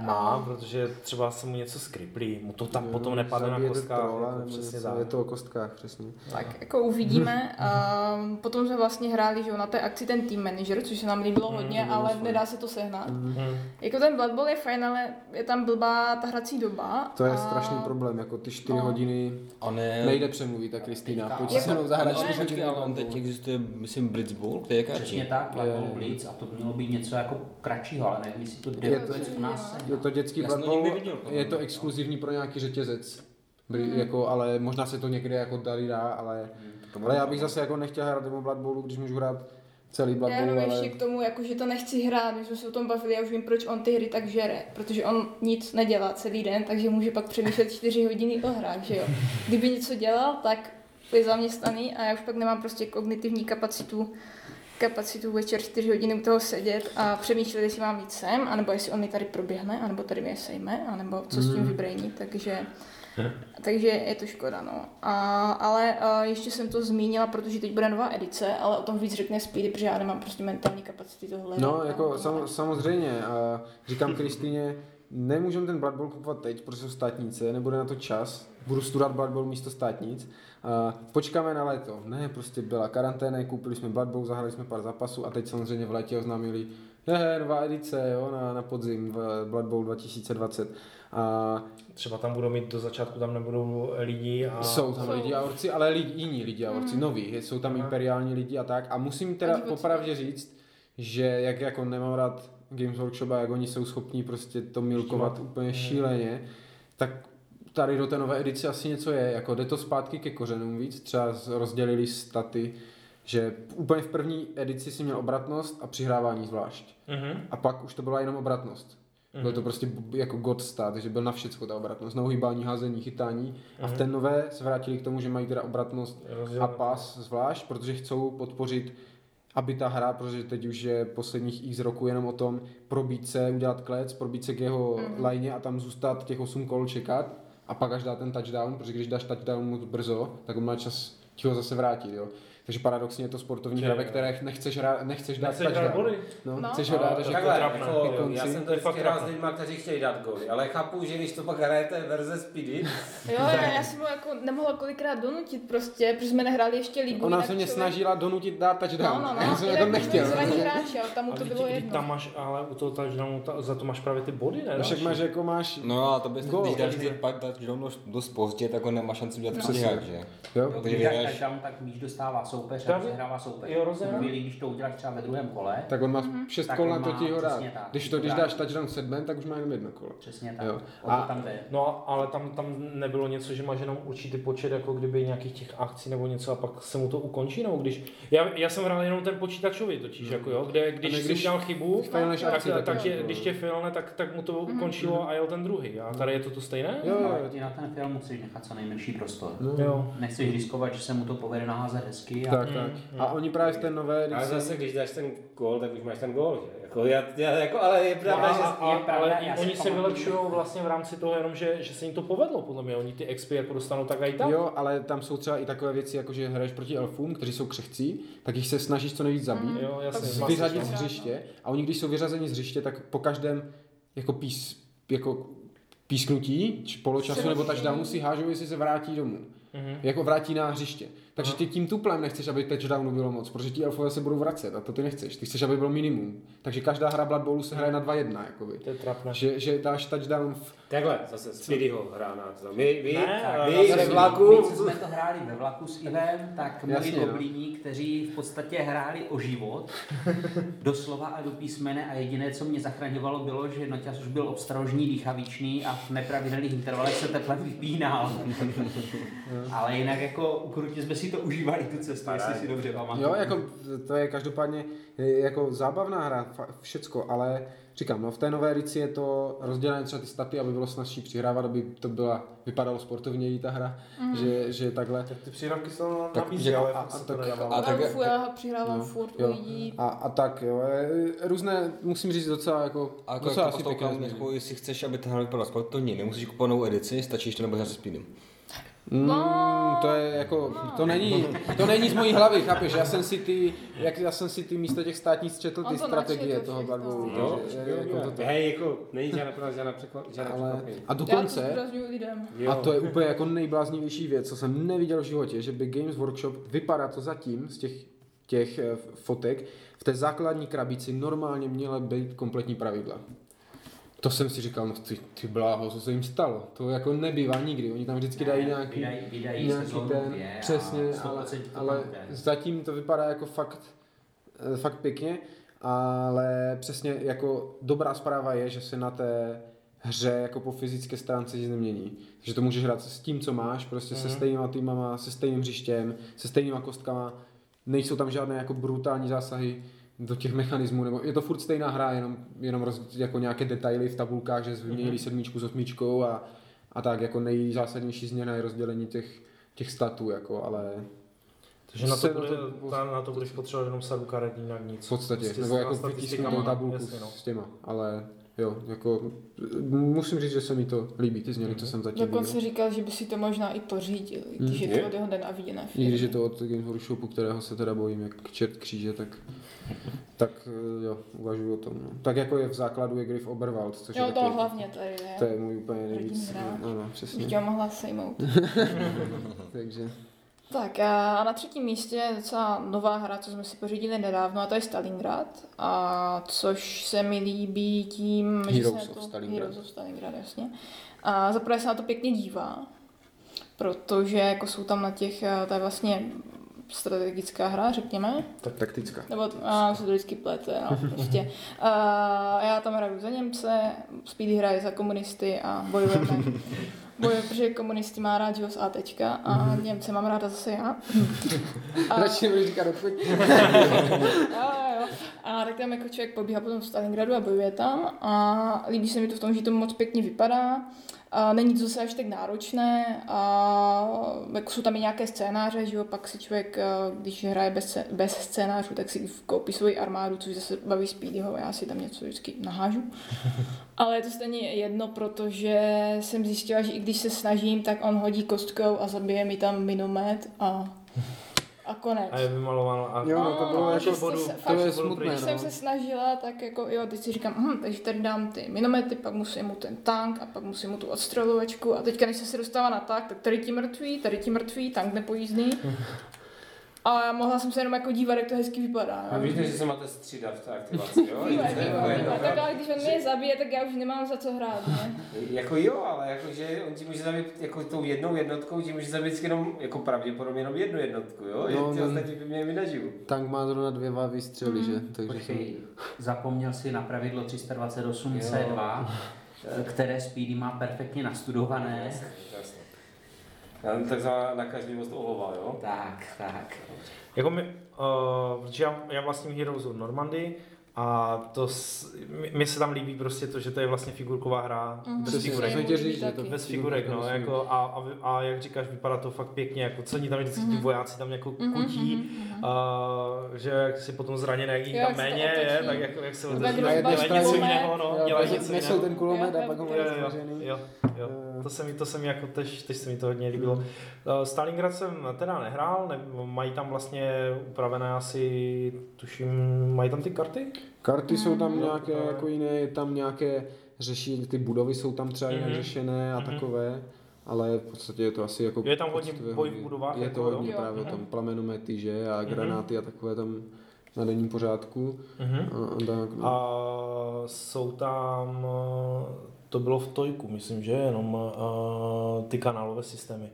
Má, a- protože třeba se mu něco skriplí, mu to tam Jo, potom nepadne na kostkách, trola, jako přesně tak. Je to o kostkách, přesně. Tak jako uvidíme. Um, potom jsme vlastně hráli že na té akci ten team manager, což se nám líbilo Mm, hodně, bylo ale nedá se to sehnat. Mhm. Hm. Jako ten Blood Bowl je fajn, ale je tam blbá ta hrací doba. To je a- strašný problém, jako ty čtyři No. hodiny On je... nejde přemluvit, ta Kristýna. Pojď Jako- se mnou zahrát ale- čtyři Počkej, hodiny. ale on teď existuje, myslím, Blitzball, to je jaký? Přesně tak, Hole je. Blitz a to mělo být něco jako kratšího, ale nevím, jestli to jde Je to- vůbec u nás. Je to dětský Já někdy Bowl, je to exkluzivní pro nějaký řetězec. Bry- Jako, ale možná se to někde jako tady dá, ale, ale já bych zase jako nechtěl hrát tomu Blood Bowlu, když můžu hrát celý Blood Já Bowl, jenom ale... ještě k tomu, jako, že to nechci hrát, my jsme se o tom bavili, já už vím, proč on ty hry tak žere, protože on nic nedělá celý den, takže může pak přemýšlet čtyři hodiny o hrách, že jo. Kdyby něco dělal, tak je zaměstnaný a já už pak nemám prostě kognitivní kapacitu kapacitu večer 4 hodiny u toho sedět a přemýšlet, jestli mám jít sem, anebo jestli on mi tady proběhne, anebo tady mě sejme, anebo co s tím Mm. vybrejní, takže takže je to škoda, no. A, ale a ještě jsem to zmínila, protože teď bude nová edice, ale o tom víc řekne Speedy, protože já nemám prostě mentální kapacity tohle. No, jako sam, samozřejmě. A říkám Kristýně, nemůžeme ten Blood Bowl kupovat teď, protože jsou státnice, nebude na to čas, budu studovat Blood Bowl místo státnic, a počkáme na léto. Ne, prostě byla karanténa, koupili jsme Blood Bowl, zahrali jsme pár zápasů a teď samozřejmě v létě oznámili, je, nová edice, jo, na, na podzim v Blood Bowl 2020. A Třeba tam budou mít do začátku, tam nebudou lidi a... jsou tam Jsou. lidi a orci, ale lidi, jiní lidi a orci, noví, jsou tam Aha. imperiální lidi a tak. A musím teda popravdě říct, že jak jako nemám rád Games Workshop a jak oni jsou schopní prostě to milkovat Štívat. úplně Mm. šíleně, tak tady do té nové edice asi něco je, jako jde to zpátky ke kořenům víc, třeba rozdělili staty, že úplně v první edici si měl obratnost a přihrávání zvlášť. Mhm. A pak už to byla jenom obratnost. Byl to prostě jako god stat, že byl na všecko ta obratnost, na uhýbání, házení, chytání. A v té nové se vrátili k tomu, že mají teda obratnost a Rozdělené. pas zvlášť, protože chcou podpořit aby ta hra, protože teď už je posledních x roku jenom o tom probít se, udělat klec, probít se k jeho mm. line a tam zůstat těch 8 kol čekat a pak až dá ten touchdown, protože když dáš touchdown moc brzo, tak on má čas ti ho zase vrátit, jo. Takže paradoxně je to sportovní hra, ve které nechceš, hra, nechceš dát Nechceš dát body? No, No. chceš ho dát až Takhle, jako jako, konci. já jsem to To je fakt vždycky hrál s lidmi, kteří chtějí dát góly, ale chápu, že když to pak hrajete verze Speedy, Jo, já, já jsem ho jako nemohla kolikrát donutit prostě, protože jsme nehráli ještě ligu. Ona se mě člověk- snažila donutit dát touchdown. No, no, no. Já jsem jako jsme nechtěl. ale tam mu to bylo jedno. tam máš, ale u toho touchdownu za to máš právě ty body, ne? No však máš jako máš, No a to bys, když dáš takže- ty pak touchdown dost pozdě, tak on nemá šanci udělat No. přesně, že? jo, Takže Když dáš vyhraješ- touchdown, tak míč dostává soupeř a přehrává soupeř. jo, chvíli, když to uděláš třeba ve druhém kole, tak on má Mhm. 6 Tak kol na to má ti ho tak. Když to, když Dá. dáš touchdown sedmen, tak už má jenom jedno kolo. přesně tak. Jo. A- tam jde. No, ale tam, tam nebylo něco, že máš jenom určitý počet jako kdyby nějakých těch akcí nebo něco a pak se mu to ukončí, nebo když... Já, já jsem hrál jenom ten počítačový totiž, jako jo, kde když, když udělal chybu, tak, akci, když tě failne, tak, tak mu to ukončilo a jel ten druhý. A tady je to to stejné? Jo, jo, ty na ten film musíš nechat co nejmenší prostor. Jo. Nechceš riskovat, že se mu to povede naházet hezky. A Tak, tak. A oni právě v té nové ale zase když dáš ten gól, tak už máš ten gól, že? Jako, já, já, jako, ale je pravda, a, že... a, a, je pravda, ale oni se vylepšují vlastně v rámci toho jenom, že, že se jim to povedlo, podle mě. Oni ty XP jako dostanou tak a i tak. Jo, ale tam jsou třeba i takové věci, jako že hraješ proti elfům, kteří jsou křehcí, tak jich se snažíš co nejvíc zabít, Jo, jasně. Tak zmasíš, vyřadit no. z hřiště a oni, když jsou vyřazeni z hřiště, tak po každém jako pís, jako písknutí, či poločasu nebo touchdownu si hážou, jestli se vrátí domů. Mhm. Jako vrátí na hřiště. Takže ty tím tuplem nechceš, aby touchdownu bylo moc, protože ti elfové se budou vracet a to ty nechceš. Ty chceš, aby byl minimum. Takže každá hra Blood Bowlu se hraje na 2-1, jakoby. To je trapné. Že, že dáš touchdown v... Takhle, zase Speedyho hrá na to. My, vy, Ne, ale vy zase ve My, vlaku, co jsme to hráli ve vlaku s Ivem, tak moji Jasně, no. kteří v podstatě hráli o život, doslova a do písmene a jediné, co mě zachraňovalo, bylo, že Noťas už byl obstrožný, dýchavičný a v nepravidelných intervalech se teplem vypínal. Ale jinak jako ukrutně jsme si to užívali tu cestu, jestli si dobře pamatuju. Jo, jako to je každopádně jako zábavná hra, všecko, ale říkám, no v té nové edici je to rozdělené třeba ty staty, aby bylo snazší přihrávat, aby to byla, vypadalo sportovněji ta hra, Mhm. že, že takhle. Tak ty přípravky se tam Tak, nabízí, že- ale a- a tak- nedává. a tak- Elfu já přihrávám No, furt jo. lidí. A, a tak jo, je, různé, musím říct docela jako, A jako, docela jako asi pěkné jako, jestli chceš, aby ta hra vypadala sportovně, nemusíš kupovat novou edici, stačí, že to nebude se speedem. Mm, to je jako, to není, to není z mojí hlavy, chápeš, já jsem si ty, jak já jsem si ty místo těch státnic četl ty to strategie toho takže je, jako to, hej, jako, není žádná pro nás žádná překvap- žádné ale, překvapení. a dokonce. A to je úplně jako nejbláznivější věc, co jsem neviděl v životě, že by Games Workshop vypadá to zatím z těch, těch eh, fotek, v té základní krabici normálně měla být kompletní pravidla. To jsem si říkal, no ty, ty bláho, co se jim stalo? To jako nebývá nikdy, oni tam vždycky dají nějaký, Vydají, vydají nějaký ten, a přesně, 100% ale, ale zatím to vypadá jako fakt, eh, fakt pěkně, ale přesně jako dobrá zpráva je, že se na té hře jako po fyzické stránce nic nemění. Takže to můžeš hrát s tím, co máš, prostě se stejnýma týmama, se stejným hřištěm, se stejnýma kostkama, nejsou tam žádné jako brutální zásahy do těch mechanismů, nebo je to furt stejná hra, jenom, jenom roz, jako nějaké detaily v tabulkách, že vyměnili sedmičku s osmičkou a, a tak, jako nejzásadnější změna je rozdělení těch, těch statů, jako, ale Takže na to, na bude, to- ta, na to budeš potřebovat jenom sadu karet, jinak nic. v podstatě, Prostě nebo jako vytisknutou tabulku jasně, no. s těma, ale jo, jako musím říct, že se mi to líbí, ty změny, co jsem zatím Dokonce viděl. říkal, že by si to možná i pořídil, i když je Je? to od jeho den a viděné I když je to od Game Workshopu, kterého se teda bojím, jak čert kříže, tak, tak eh, jo, uvažuji o tom. No. Tak jako je v základu je Griff Oberwald, což Jo, je to taky, hlavně tady je. to je můj úplně nejvíc, ano, Bych přesně. tě mohla sejmout. Takže Tak a na třetím místě je docela nová hra, co jsme si pořídili nedávno, a to je Stalingrad. A což se mi líbí tím, že Heroes se na of to, Stalingrad. Heroes of Stalingrad, jasně. A zaprvé se na to pěkně dívá, protože jako jsou tam na těch, to je vlastně strategická hra, řekněme, tak taktická. nebo a, se to vždycky plete, no, prostě. A, já tam hraju za Němce, Speedy hraje za komunisty a bojujeme. Bojuje, protože komunisty má rád, že jo, z ATčka a Němce mám ráda zase já. A, Radši nebudu říkat odpověď. jo, jo. A tak tam jako člověk pobíhá potom v Stalingradu a bojuje tam a líbí se mi to v tom, že to moc pěkně vypadá. A není to zase až tak náročné a jako jsou tam i nějaké scénáře, že jo, pak si člověk, eh, když hraje bez, bez scénářů, tak si koupí svoji armádu, což zase baví Speedyho, já si tam něco vždycky nahážu. Ale je to stejně jedno, protože jsem zjistila, že i když se snažím, tak on hodí kostkou a zabije mi tam minomet a, a konec. A je vymalováno. A Jo, no, to bylo No, jako- bodu, se- to je smutné, když jsem se snažila, tak jako jo, teď si říkám, hm, takže tady dám ty minomety, pak musím mu ten tank a pak musím mu tu odstřelovačku a teďka, když jsem se dostala na tak, tak tady ti mrtví, tady ti mrtví, tank nepojízdný. A mohla jsem se jenom jako dívat, jak to hezky vypadá. A jo. víte, že se máte střídat v té aktivaci, jo? Víme, víme. Tak ale když on mě zabije, tak já už nemám za co hrát, ne? Jako jo, ale jako, že on ti může zabít jako tou jednou jednotkou, ti může zabít jenom, jako pravděpodobně jenom jednu jednotku, jo? No, No, ty no. ostatní by měli vynaživu. Tank má zrovna dvě dva výstřely, že? Takže jsem... Počkej, zapomněl si na pravidlo 328 C2, eh, které Speedy má perfektně nastudované. Takzvaná nakažlivost olova, jo? Tak, tak. Jako my, uh, protože já, já vlastním Heroes of Normandy a to s, mi, mi se tam líbí prostě to, že to je vlastně figurková hra Mhm. bez figurek. chtěl říct, že to. Bez figurek, no, jako a, a, a, jak říkáš, vypadá to fakt pěkně, jako cení tam vždycky Mhm. ty vojáci tam jako kutí, a, že jak si potom zraněný, jak jich tam jak méně je, tak jako, jak se otočí, dělají něco jiného, no, dělají něco nesou jiného. ten kulomet a pak ho jo, jo, jo. Jo. To se mi, to se mi jako tež, tež se mi to hodně líbilo. Eh, Stalingrad jsem teda nehrál, ne, mají tam vlastně upravené asi, tuším, mají tam ty karty? Karty jsou tam Jo, nějaké to je- jako jiné, je tam nějaké řeší, ty budovy jsou tam třeba jinak Mhm. řešené a Mhm. takové, ale v podstatě je to asi jako... Je tam hodně boj v budovách, Je jako to jo? hodně Jo. právě Mhm. tam plamenomety, že, a Mhm. granáty a takové tam na denním pořádku. Mhm. A, a tak, no. A jsou tam, eh, to bylo v Tojku, myslím, že jenom eh, ty kanálové systémy.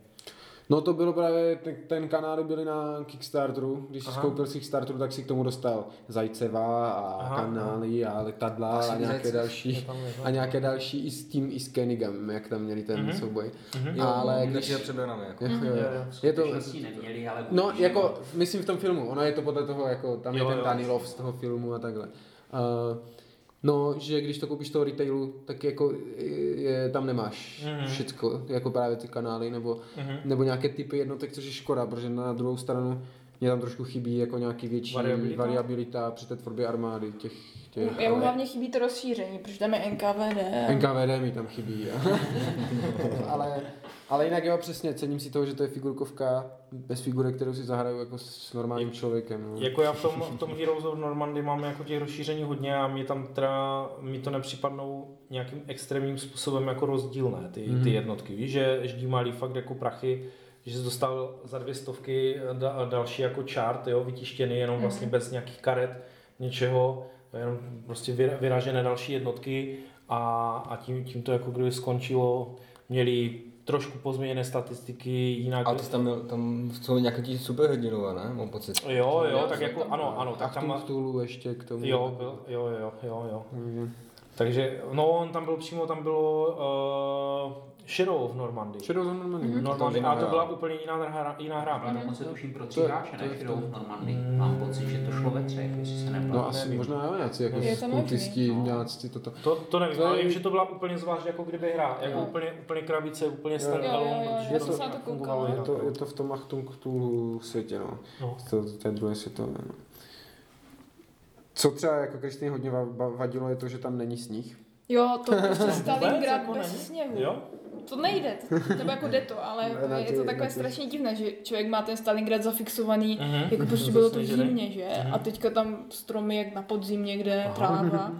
No to bylo právě, ten, ten kanály byly na Kickstarteru, když jsi Aha. skoupil si Kickstarteru, tak si k tomu dostal Zajceva a Aha, kanály a letadla a nějaké Zajcev. další. tam, je tam. A nějaké další i s tím, i s Kenigem, jak tam měli ten Mhm. souboj. Mhm. Jo, Ale ale když- když je jako. Jo, jo, Jo, jo. jo. Je to, neměli, ale No, jako, myslím v tom filmu, ono je to podle toho, jako, tam Jo, je ten jo. Danilov z toho filmu a takhle. Uh, no, že když to koupíš toho retailu, tak jako je, tam nemáš Mhm. všecko, jako právě ty kanály, nebo, Mhm. nebo nějaké typy jednotek, což je škoda, protože na druhou stranu mě tam trošku chybí jako nějaký větší Variabilita? variabilita, při té tvorbě armády těch, těch Jemu hlavně chybí to rozšíření, protože tam je NKVD. NKVD mi tam chybí. jo. ale, ale jinak jo, přesně, cením si toho, že to je figurkovka bez figurek, kterou si zahraju jako s normálním člověkem. No. Jako já v tom, v tom Heroes of Normandy mám jako těch rozšíření hodně a mi tam teda, mi to nepřipadnou nějakým extrémním způsobem jako rozdílné ty, Mhm. ty jednotky. Víš, že ždí malý fakt jako prachy, že jsi dostal za dvě stovky da, další jako chart, jo, vytištěný jenom vlastně bez nějakých karet, něčeho, jenom prostě vyra- vyražené další jednotky a, a tím, tím to jako kdyby skončilo, měli trošku pozměněné statistiky, jinak... A ty jsi tam, měl, tam jsou nějaké ti superhrdinové, ne? Mám pocit. Jo, jo, Jo, tak jako tam. ano, ano, tak a tam... Cthulhu ještě k tomu. Jo, byl, jo, jo, jo, jo. Takže- Takže, no, on tam byl přímo, tam bylo uh, Shadow of Normandy. Shadows of Normandy. Mhm. Normandy, a to byla úplně jiná hra. Jiná hra. Byla dokonce tuším pro tři To- hráče, ne? v Shadow of Normandy. Mám pocit, že to šlo ve třech, jestli se nepletu. No asi nevím. možná jo, nějací jako Je to možný. kultisti, No. nějací toto. To, to nevím, To je- ale vím, že to byla úplně zvlášť jako kdyby hra, jako Jo. úplně, úplně krabice, úplně Jo, standalone, jo, jo, protože já to jsem se na. Je to, no. je to v tom Achtung Cthulhu světě, no. No. To, to je druhé světové, no. Co třeba jako Kristýně hodně va- va- vadilo je to, že tam není sníh. Jo, to prostě Stalingrad jako bez sněhu. Jo? To nejde, to, nebo jako jde to, ale Ne, na je ty- to takové strašně divné, že člověk má ten Stalingrad zafixovaný, Mhm. jako prostě bylo to Zasněžený. zimně, že? Mhm. A teďka tam stromy jak na podzim někde, tráva.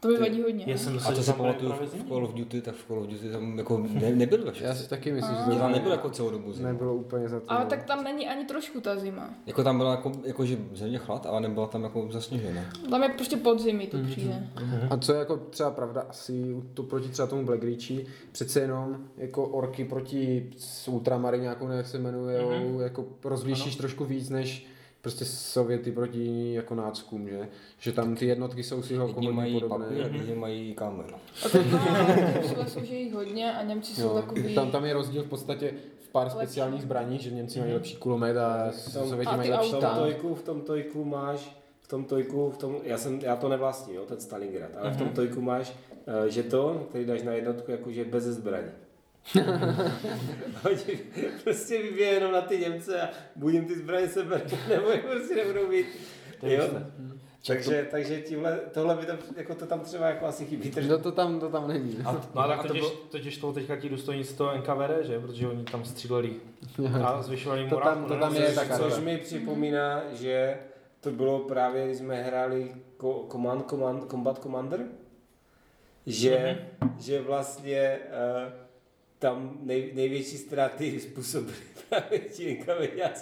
To mi vadí hodně. Já jsem A to si pamatuju v. Call of Duty, tak v Call of Duty tam jako ne, nebyl ve Já si taky myslím, že to tam nebyl jako celou dobu zima. nebylo úplně za to. Ale no. tak tam není ani trošku ta zima. Jako tam byla jako, jako že země chlad, ale nebyla tam jako zasněžená. Tam je prostě podzim, Mhm. mi to přijde. A co je jako třeba pravda asi to proti třeba tomu Black Reachi, přece jenom jako orky proti Ultramariňákům, jak se jmenuje, Mhm. jako rozlišíš trošku víc než prostě Sověty proti jako náckům, že? Že tam ty jednotky jsou si jako Jedni hodně mají podobné. papír, mají kámen. A tak no, Rusové jsou, že jich hodně a Němci jsou Jo, takový... tam, tam je rozdíl v podstatě v pár Lepší. speciálních zbraních, že Němci mají lepší kulomet a Sověti A mají lepší V tom auta. tank. tojku, v tom tojku máš, v tom tojku, v tom, já, jsem, já to nevlastním, jo, ten Stalingrad, ale v tom tojku máš uh, žeton, který dáš na jednotku jakože bez zbraní. Oni prostě vybije jenom na ty Němce a buď jim ty zbraně sebere, nebo je prostě nebudou mít. Jo? Takže, takže tímhle, tohle by tam, jako to tam třeba jako asi chybí. Takže To, to, tam, to tam není. No a tak A to totiž, bylo- totiž toho teďka ti důstojníci toho NKVD, že? Protože oni tam stříleli a zvyšovali To tam- to ne? tam No, je což- tak- Což mi připomíná, že to bylo právě, když jsme hráli ko- Command, Command, Combat Commander, že, že vlastně uh, tam nej, největší ztráty způsobili právě ti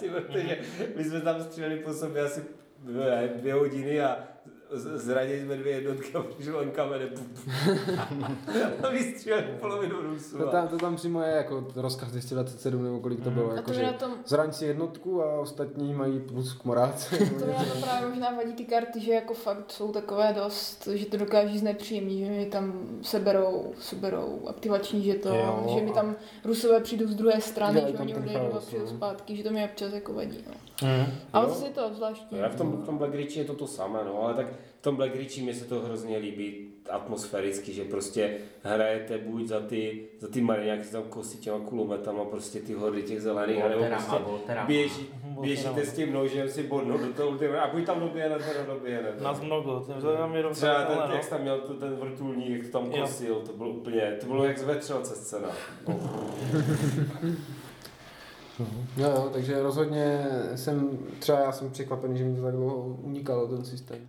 protože my jsme tam stříleli po sobě asi dvě, dvě hodiny a z- zranili jsme dvě jednotky a přišlo NKVD a vystříleli polovinu Rusů. To a- tam, to tam přímo je jako rozkaz 227 nebo kolik to bylo. A Jako, to že tom, zraň si jednotku a ostatní mají plus k morálce. to na tom právě možná vadí ty karty, že jako fakt jsou takové dost, že to dokáží znepříjemnit, že mi tam seberou, seberou aktivační žeton, Jo. že mi tam Rusové přijdou z druhé strany, Dělají že tam oni odejdou a přijdou zpátky, že to mi občas jako vadí. No. Mhm. Ale Jo. zase je to zvláštní. Já v tom, v tom Black Ridge je to to samé, no, ale tak tom Black Ridge mi se to hrozně líbí atmosféricky, že prostě hrajete buď za ty, za ty mariňáky, tam kosí těma kulometama, prostě ty hordy těch zelených, Volterama, prostě Volterama. běží, Volterama. běžíte s tím nožem si bodnout do toho ultima, a buď tam doběhne, nebo doběhne. Nás mnoho, ten tam jenom Třeba ten, ale, jak tam měl tu- ten vrtulník, jak to tam kosil, to bylo úplně, to bylo jak z vetřelce scéna. Jo, jo, takže rozhodně jsem, třeba já jsem překvapený, že mi to tak dlouho unikalo ten systém.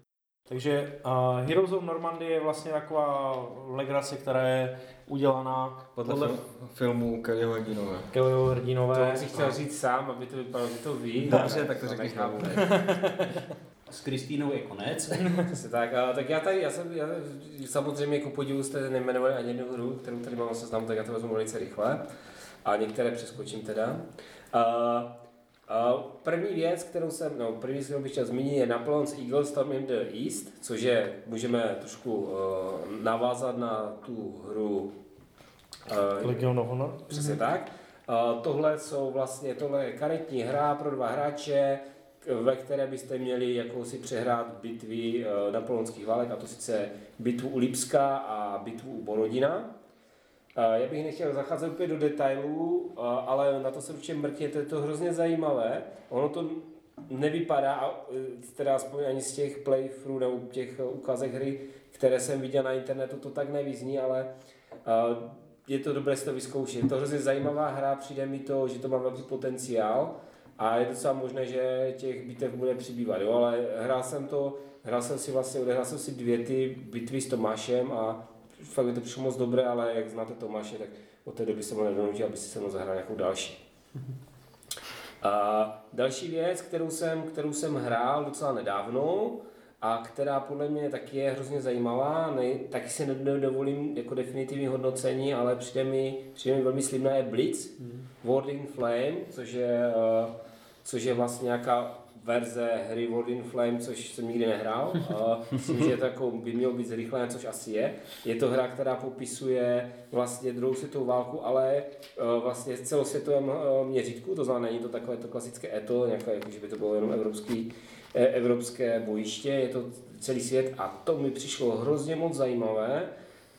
Takže uh, Heroes of Normandy je vlastně taková legrace, která je udělaná Podle, podle fil- filmu Kellyho Hrdinové. Kellyho To hrdinové. si chtěl říct sám, aby to vypadalo, že to ví. Dobře, tak to řekni nechápu. S Kristýnou je konec. Přesně tak, a, tak já tady, já jsem, já, samozřejmě jako podivu jste nejmenovali ani jednu hru, kterou tady mám na seznamu, tak já to vezmu velice rychle. A některé přeskočím teda. A, a první věc, kterou jsem, no první, kterou bych chtěl zmínit, je Napoleon's Eagle Storm in the East, což je, můžeme trošku uh, navázat na tu hru uh, Legion of Honor. Přesně tak. Uh, tohle jsou vlastně, tohle je karetní hra pro dva hráče, ve které byste měli jako si přehrát bitvy uh, napoleonských válek, a to sice bitvu u Lipska a bitvu u Borodina. Uh, já bych nechtěl zacházet úplně do detailů, uh, ale na to se určitě mrkněte, je to hrozně zajímavé. Ono to nevypadá, uh, teda aspoň ani z těch playthrough nebo těch ukázek hry, které jsem viděl na internetu, to tak nevyzní, ale je to dobré si to vyzkoušet. Je to hrozně zajímavá hra, přijde mi to, že to má velký potenciál a je docela možné, že těch bitev bude přibývat, jo? ale hrál jsem to, hrál jsem si vlastně, odehrál jsem si dvě ty bitvy s Tomášem a fakt mi to přišlo moc dobré, ale jak znáte Tomáše, tak od té doby jsem ho nedonutil, aby si se mnou zahrál nějakou další. A další věc, kterou jsem, kterou jsem hrál docela nedávno a která podle mě taky je hrozně zajímavá, ne, taky si nedovolím jako definitivní hodnocení, ale přijde mi, přijde mi velmi slibná je Blitz, World in Flame, což je, eh, což je vlastně nějaká verze hry World in Flame, což jsem nikdy nehrál. Myslím, že jako by mělo být zrychlené, což asi je. Je to hra, která popisuje vlastně druhou světovou válku, ale eh, vlastně v celosvětovém eh, měřítku, to znamená, není to takové to klasické eto, nějaké, jako, že by to bylo jenom evropský, eh, evropské bojiště, je to celý svět a to mi přišlo hrozně moc zajímavé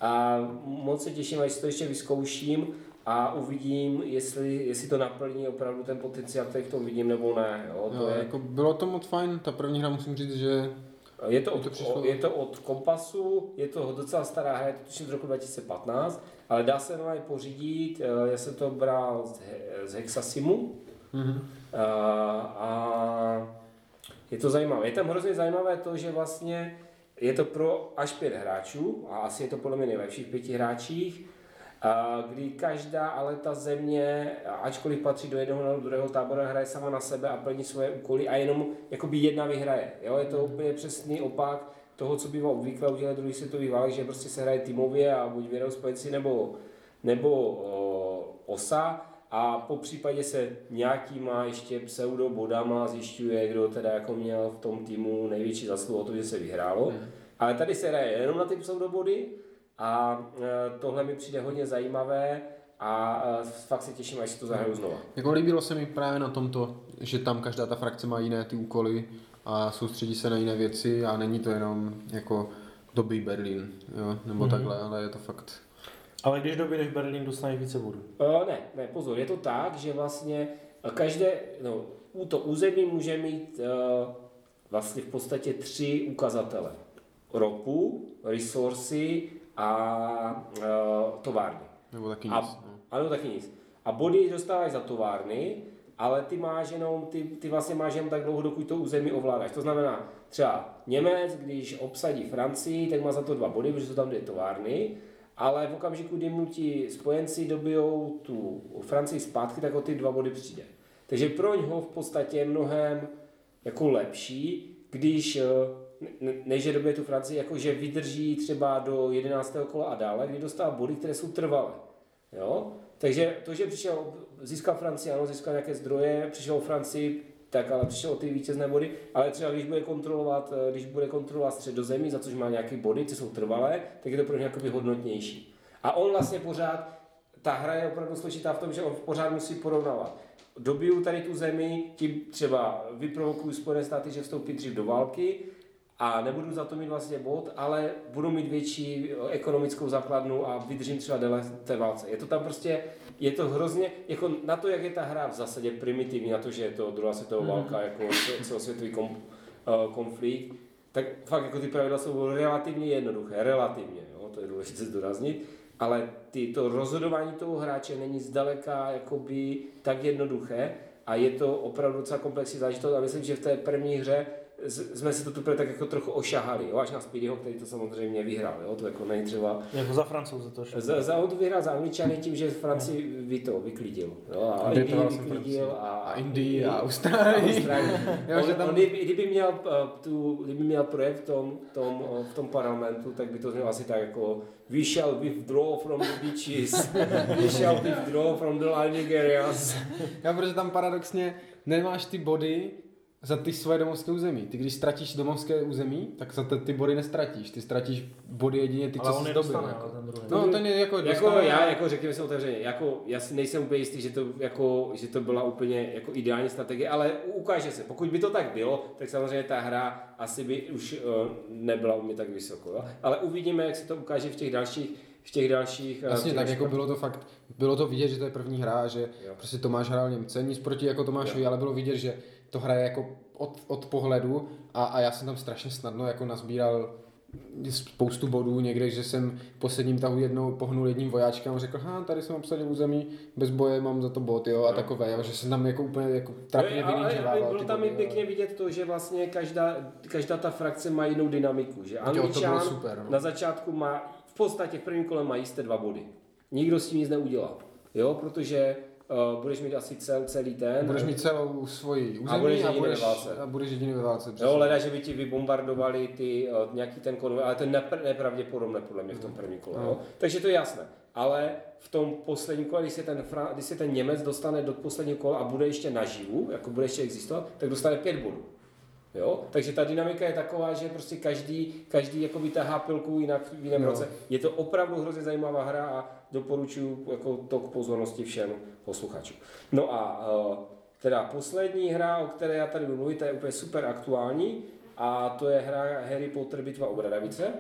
a moc se těším, až to ještě vyzkouším a uvidím, jestli, jestli to naplní opravdu ten potenciál, který v tom vidím, nebo ne. Jo, to Jo, je, jako bylo to moc fajn, ta první hra musím říct, že Je to, to od, přišlo- je to od Kompasu, je to docela stará hra, je to tuším z roku 2015, ale dá se normálně pořídit, eh, já jsem to bral z, z Hexasimu Mhm. a, a je to zajímavé. Je tam hrozně zajímavé to, že vlastně je to pro až pět hráčů a asi je to podle mě nejlepších pěti hráčích, kdy každá ale ta země, ačkoliv patří do jednoho nebo druhého tábora, hraje sama na sebe a plní svoje úkoly a jenom jakoby jedna vyhraje. Jo? Je to úplně přesný opak toho, co bývá obvykle udělat druhý světový válek, že prostě se hraje týmově a buď vyhrajou spojenci nebo, nebo o, osa a po případě se nějakýma ještě pseudo bodama zjišťuje, kdo teda jako měl v tom týmu největší zasluhu o to, že se vyhrálo. Ale tady se hraje jenom na ty pseudobody a e, tohle mi přijde hodně zajímavé a e, fakt se těším, až si to zahraju znova. Jako líbilo se mi právě na tomto, že tam každá ta frakce má jiné ty úkoly a soustředí se na jiné věci a není to jenom jako dobrý Berlín, jo, nebo mm-hmm. takhle, ale je to fakt Ale když doběhneš Berlín, dostaneš více bodů. E, ne, ne, pozor, je to tak, že vlastně každé, no, u to území může mít e, vlastně v podstatě tři ukazatele. Ropu, resursy a e, továrny. nebo taky nic. A, no. ano, taky nic. A body dostáváš za továrny, ale ty máš jenom, ty, ty vlastně máš jenom tak dlouho, dokud to území ovládáš. To znamená, třeba Němec, když obsadí Francii, tak má za to dva body, protože jsou tam dvě továrny, ale v okamžiku, kdy mu ti spojenci dobijou tu Francii zpátky, tak o ty dva body přijde. Takže pro něho v podstatě je mnohem jako lepší, když ne- než že dobije tu Francii, jako že vydrží třeba do 11. kola a dále, kdy dostává body, které jsou trvalé. Jo? Takže to, že přišel, získal Francii, ano, získal nějaké zdroje, přišel o Francii, tak ale přišel o ty vítězné body, ale třeba když bude kontrolovat, eh, když bude kontrolovat středozemí, za což má nějaké body, ty jsou trvalé, tak je to pro něj jakoby hodnotnější. A on vlastně pořád, ta hra je opravdu složitá v tom, že on pořád musí porovnávat. Dobiju tady tu zemi, tím třeba vyprovokuju Spojené státy, že vstoupí dřív do války, a nebudu za to mít vlastně bod, ale budu mít větší eh, ekonomickou základnu a vydržím třeba déle té válce. Je to tam prostě, je to hrozně, jako na to, jak je ta hra v zásadě primitivní, na to, že je to druhá světová Mhm. válka, jako ce- celosvětový kom, eh, konflikt, tak fakt jako ty pravidla jsou relativně jednoduché, relativně, jo, to je důležité zdůraznit, ale ty, to rozhodování toho hráče není zdaleka jakoby tak jednoduché a je to opravdu docela komplexní záležitost a myslím, že v té první hře z- jsme si to tu tak jako trochu ošahali, jo, až na Speedyho, který to samozřejmě vyhrál, jo, to jako není třeba Jako za francouze to šlo. za, za on to vyhrál za Angličany tím, že Francii vy to vyklidil. Jo, a A Indii vyklidil a, A Indii a Austrálii. Austrálii. Jo, on, tam- on, kdyby, měl, eh, tu, kdyby měl projev v tom, tom, eh, v tom parlamentu, tak by to znělo asi tak jako We shall withdraw from the beaches. We shall withdraw from the landing areas. Já, protože tam paradoxně nemáš ty body za ty svoje domovské území. Ty když ztratíš domovské území, tak za ty, body nestratíš. Ty ztratíš body jedině ty, Ale co jsi dostane, Jako. ale ten druhý. No, ten je jako, Jako dostane- já, jako řekněme si otevřeně, jako já si nejsem úplně jistý, že to, jako, že to byla úplně jako ideální strategie, ale ukáže se. Pokud by to tak bylo, tak samozřejmě ta hra asi by už uh, nebyla u mě tak vysoko. Jo? Ale uvidíme, jak se to ukáže v těch dalších, v těch dalších. eh, Jasně, v těch tak dalších- jako bylo to fakt, bylo to vidět, že to je první hra, a že Jo. prostě Tomáš hrál Němce, nic proti jako Tomášovi, ale bylo vidět, že to hraje jako od, od pohledu a, a já jsem tam strašně snadno jako nazbíral spoustu bodů někde, že jsem v posledním tahu jednou pohnul jedním vojáčkem a řekl, ha, tady jsem obsadil území, bez boje mám za to bod, jo, a takové, jo, že jsem tam jako úplně jako trapně No, ale, ale bylo tam body, i jo. pěkně vidět to, že vlastně každá, každá ta frakce má jinou dynamiku. Že to bylo Angličan super, no. na začátku má, v podstatě v prvním kole má jisté dva body. Nikdo s tím nic neudělal. Jo, protože uh, budeš mít asi cel, celý ten. Budeš mít celou svoji území budeš a jediný budeš, ve válce. a budeš jediný ve válce. Jo, leda, že by ti vybombardovali ty, uh, nějaký ten konvoj, ale to je nepr- nepravděpodobné podle mě v tom prvním kole. No. Takže to je jasné. Ale v tom posledním kole, když se, ten, Fra- když se ten Němec dostane do posledního kola a bude ještě naživu, jako bude ještě existovat, tak dostane pět bodů. Jo? Takže ta dynamika je taková, že prostě každý, každý jako vytahá pilku jinak v jiném Jo. roce. Je to opravdu hrozně zajímavá hra a doporučuji jako to k pozornosti všem posluchačům. No a uh, teda poslední hra, o které já tady budu mluvit, ta je úplně super aktuální a to je hra Harry Potter bitva o Bradavice,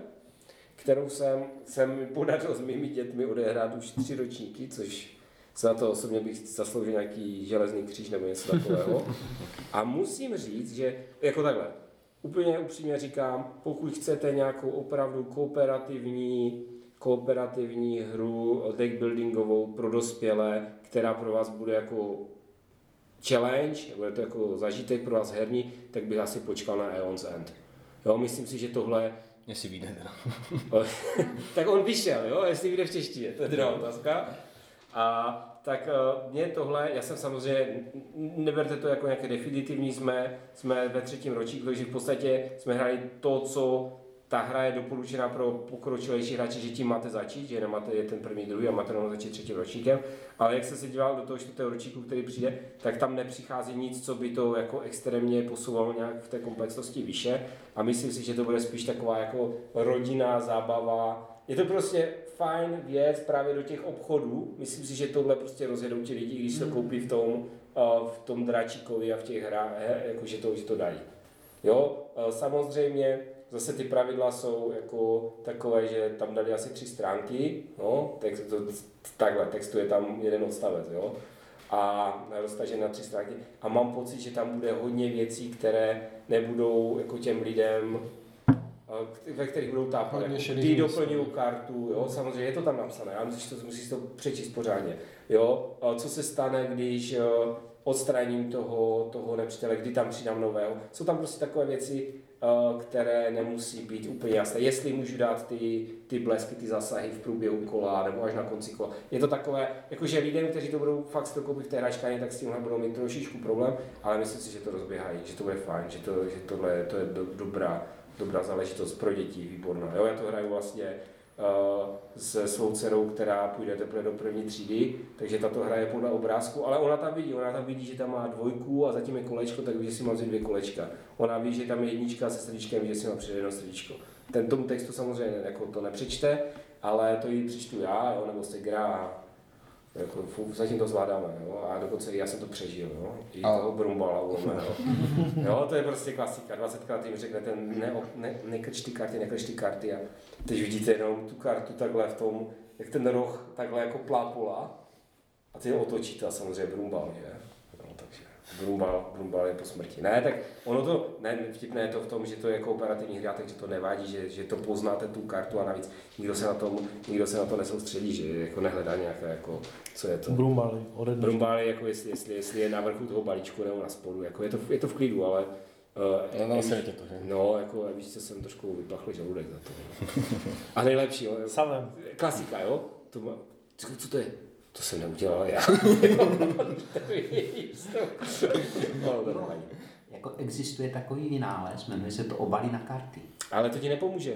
kterou jsem, jsem mi podařil s mými dětmi odehrát už tři ročníky, což za to osobně bych zasloužil nějaký železný kříž nebo něco takového. A musím říct, že jako takhle, úplně upřímně říkám, pokud chcete nějakou opravdu kooperativní, kooperativní hru deck buildingovou pro dospělé, která pro vás bude jako challenge, bude to jako zažitek pro vás herní, tak bych asi počkal na Aeon's End. Jo, myslím si, že tohle Jestli vyjde teda. tak on vyšel, jo, jestli vyjde v češtině, to je druhá otázka. A tak uh, mě tohle, já jsem samozřejmě, neberte to jako nějaké definitivní, jsme, jsme ve třetím ročníku, takže v podstatě jsme hráli to, co ta hra je doporučena pro pokročilejší hráče, že tím máte začít, že nemáte je ten první, druhý a máte jenom začít třetím ročníkem. Ale jak jsem se díval do toho čtvrtého ročníku, který přijde, tak tam nepřichází nic, co by to jako extrémně posouvalo nějak v té komplexnosti vyše. A myslím si, že to bude spíš taková jako rodinná zábava. Je to prostě fajn věc právě do těch obchodů. Myslím si, že tohle prostě rozjedou ti lidi, když to koupí v tom, uh, v tom dráčíkovi a v těch hrách, jako že to, že to dají. Jo, uh, samozřejmě zase ty pravidla jsou jako takové, že tam dali asi tři stránky, no, text, to, takhle, textu je tam jeden odstavec, jo, a roztažen na tři stránky. A mám pocit, že tam bude hodně věcí, které nebudou jako těm lidem eh, ve kterých budou tápat. Jako, ty doplňují kartu, jo, samozřejmě je to tam napsané, ale musíš to, musíš to přečíst pořádně. Jo, A co se stane, když eh, odstraním toho, toho nepřítele, kdy tam přidám nového. Jsou tam prostě takové věci, eh, které nemusí být úplně jasné. Jestli můžu dát ty, ty blesky, ty zásahy v průběhu kola nebo až na konci kola. Je to takové, jakože lidem, kteří to budou fakt si to koupit v té hračkárně, tak s tímhle budou mít trošičku problém, ale myslím si, že to rozběhají, že to bude fajn, že, to, že tohle to je do, dobrá, dobrá záležitost pro děti, výborná. Jo, já to hraju vlastně uh, se svou dcerou, která půjde teprve do první třídy, takže tato hra je podle obrázku, ale ona tam vidí, ona tam vidí, že tam má dvojku a zatím je kolečko, tak ví, že si má dvě kolečka. Ona ví, že tam je jednička se srdíčkem, ví, že si má přidat jedno srdíčko. Ten tomu textu samozřejmě jako to nepřečte, ale to ji přečtu já, jo, nebo Segra a jako, fu, zatím to zvládáme, jo, a dokonce já jsem to přežil, jo, i A- toho brumbala, jo. jo, to je prostě klasika, 20krát jim řeknete, ne, ne, nekrč ty karty, nekrč ty karty a teď vidíte jenom tu kartu takhle v tom, jak ten roh takhle jako plápola a ty ho otočíte a samozřejmě brumbal, že? No, brumbal, brumbal je po smrti. Ne, tak ono to, ne, vtipné je to v tom, že to je kooperativní hra, takže to nevadí, že, že to poznáte tu kartu a navíc nikdo se na, tom, nikdo se na to nesoustředí, že jako nehledá nějaké jako, co je to. Brumbali, ode dneška. Brumbal je jako jestli, jestli, jestli, je na vrchu toho balíčku nebo na spodu, jako je to, je to v klidu, ale Uh, Ale na světě to, že? No, jako víš, co jsem trošku vyplachl žaludek za to. A nejlepší, jo. Samem. Klasika, jo? To má... Co, co to je? To jsem neudělal já. no. Jako existuje takový vynález, jmenuje se to obaly na karty. Ale to ti nepomůže.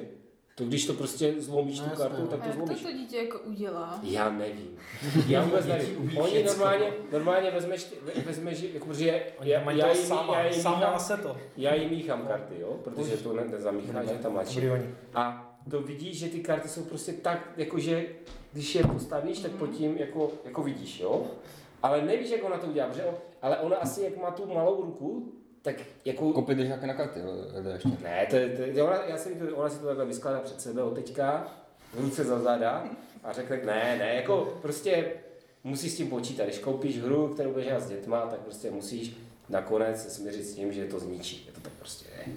To když to prostě zlomíš No, tu kartu, no. tak A to jak to zlomíš. to dítě jako udělá? Já nevím. Já vůbec nevím. Oni normálně, normálně vezmeš, vezmeš, jako, protože já, Mají já, to jim, sama, já, jim sama míchám, se to. já jim míchám karty, jo? Protože to ne, nezamíchá, že tam mladší. A to vidíš, že ty karty jsou prostě tak, jakože když je postavíš, tak pod tím jako, jako vidíš, jo? Ale nevíš, jak ona to udělá, protože on, ale ona asi, jak má tu malou ruku, tak jako... Koupit jdeš nějaké na karty, ale ještě. Ne, to, je- to, je- ona, já si to, ona si to takhle vyskládá před sebe od teďka, v ruce za záda a řekne, ne, ne, jako prostě musíš s tím počítat. Když koupíš hru, kterou budeš hrát s dětma, tak prostě musíš nakonec se smířit s tím, že to zničí. Je to tak prostě je.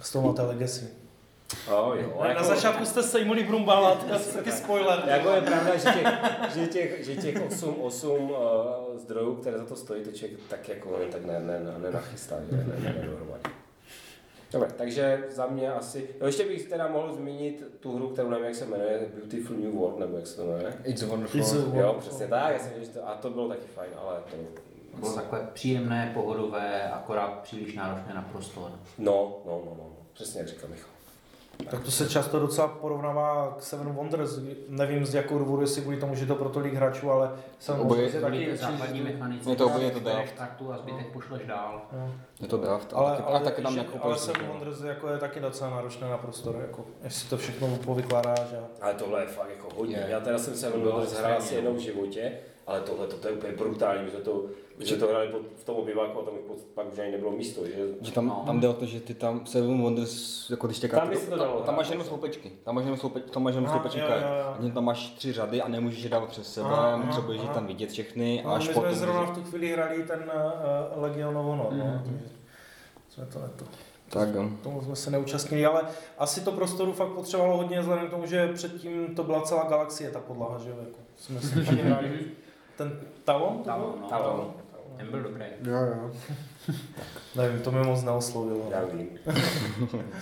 Z toho máte legacy. Oh, jo, Na jako- začátku jste sejmuli Brumbala, to je taky spoiler. Jako je pravda, že těch, že těch, že těch 8, 8 uh, zdrojů, které za to stojí, to člověk tak jako jen tak ne, ne, ne, nenachystá, že ne, ne, ne, dohromady. Dobře, takže za mě asi, jo, ještě bych teda mohl zmínit tu hru, kterou nevím, jak se jmenuje, Beautiful New World, nebo jak se to jmenuje. It's wonderful. It's a- Jo, přesně tak, já jsem že to, a to bylo taky fajn, ale to... Bylo takové příjemné, pohodové, akorát příliš náročné na prostor. No, no, no, no, přesně jak říkal Michal. Tak to se často docela porovnává k Seven Wonders. Nevím z jakou důvodu, jestli kvůli tomu, že to pro tolik hráčů, ale Seven Oboje- Wonders je Taky základní mechanice. Je to úplně to kartu a zbytek pošleš dál. Jo. Je to draft. A Ale, taky, ale, a taky tam že- nějakou ale Seven Wonders jako je taky docela náročné na prostor, jako, jestli to všechno povykládáš. A... Ale tohle je fakt jako hodně. Je. Já teda jsem se To Wonders hrál asi jednou v životě, ale tohle to, je úplně brutální. My jsme to, jsme to hráli pod, v tom obyváku a tam už pod- pak už ani nebylo místo. Že? Že tam, No. tam jde o to, že ty tam Seven Wonders, jako když tě Tam se to dalo tam, tam máš hrát. jenom sloupečky, tam máš jenom, sloupe, tam máš jenom sloupečky karet. A tam máš tři řady a nemůžeš je dávat přes sebe, aha, potřebuješ je tam vidět všechny a No, až my potom... jsme zrovna v tu chvíli hrali ten uh, Legion of Honor, no, takže Jsme to neto. Tak jo. Tomu jsme se neúčastnili, ale asi to prostoru fakt potřebovalo hodně, vzhledem k tomu, že předtím to byla celá galaxie, ta podlaha, že jo, jako jsme si. Ten Talon? Talon, no. Talon. Ten byl dobrý. Jo, jo. Nevím, to mě moc neoslovilo. Já vím.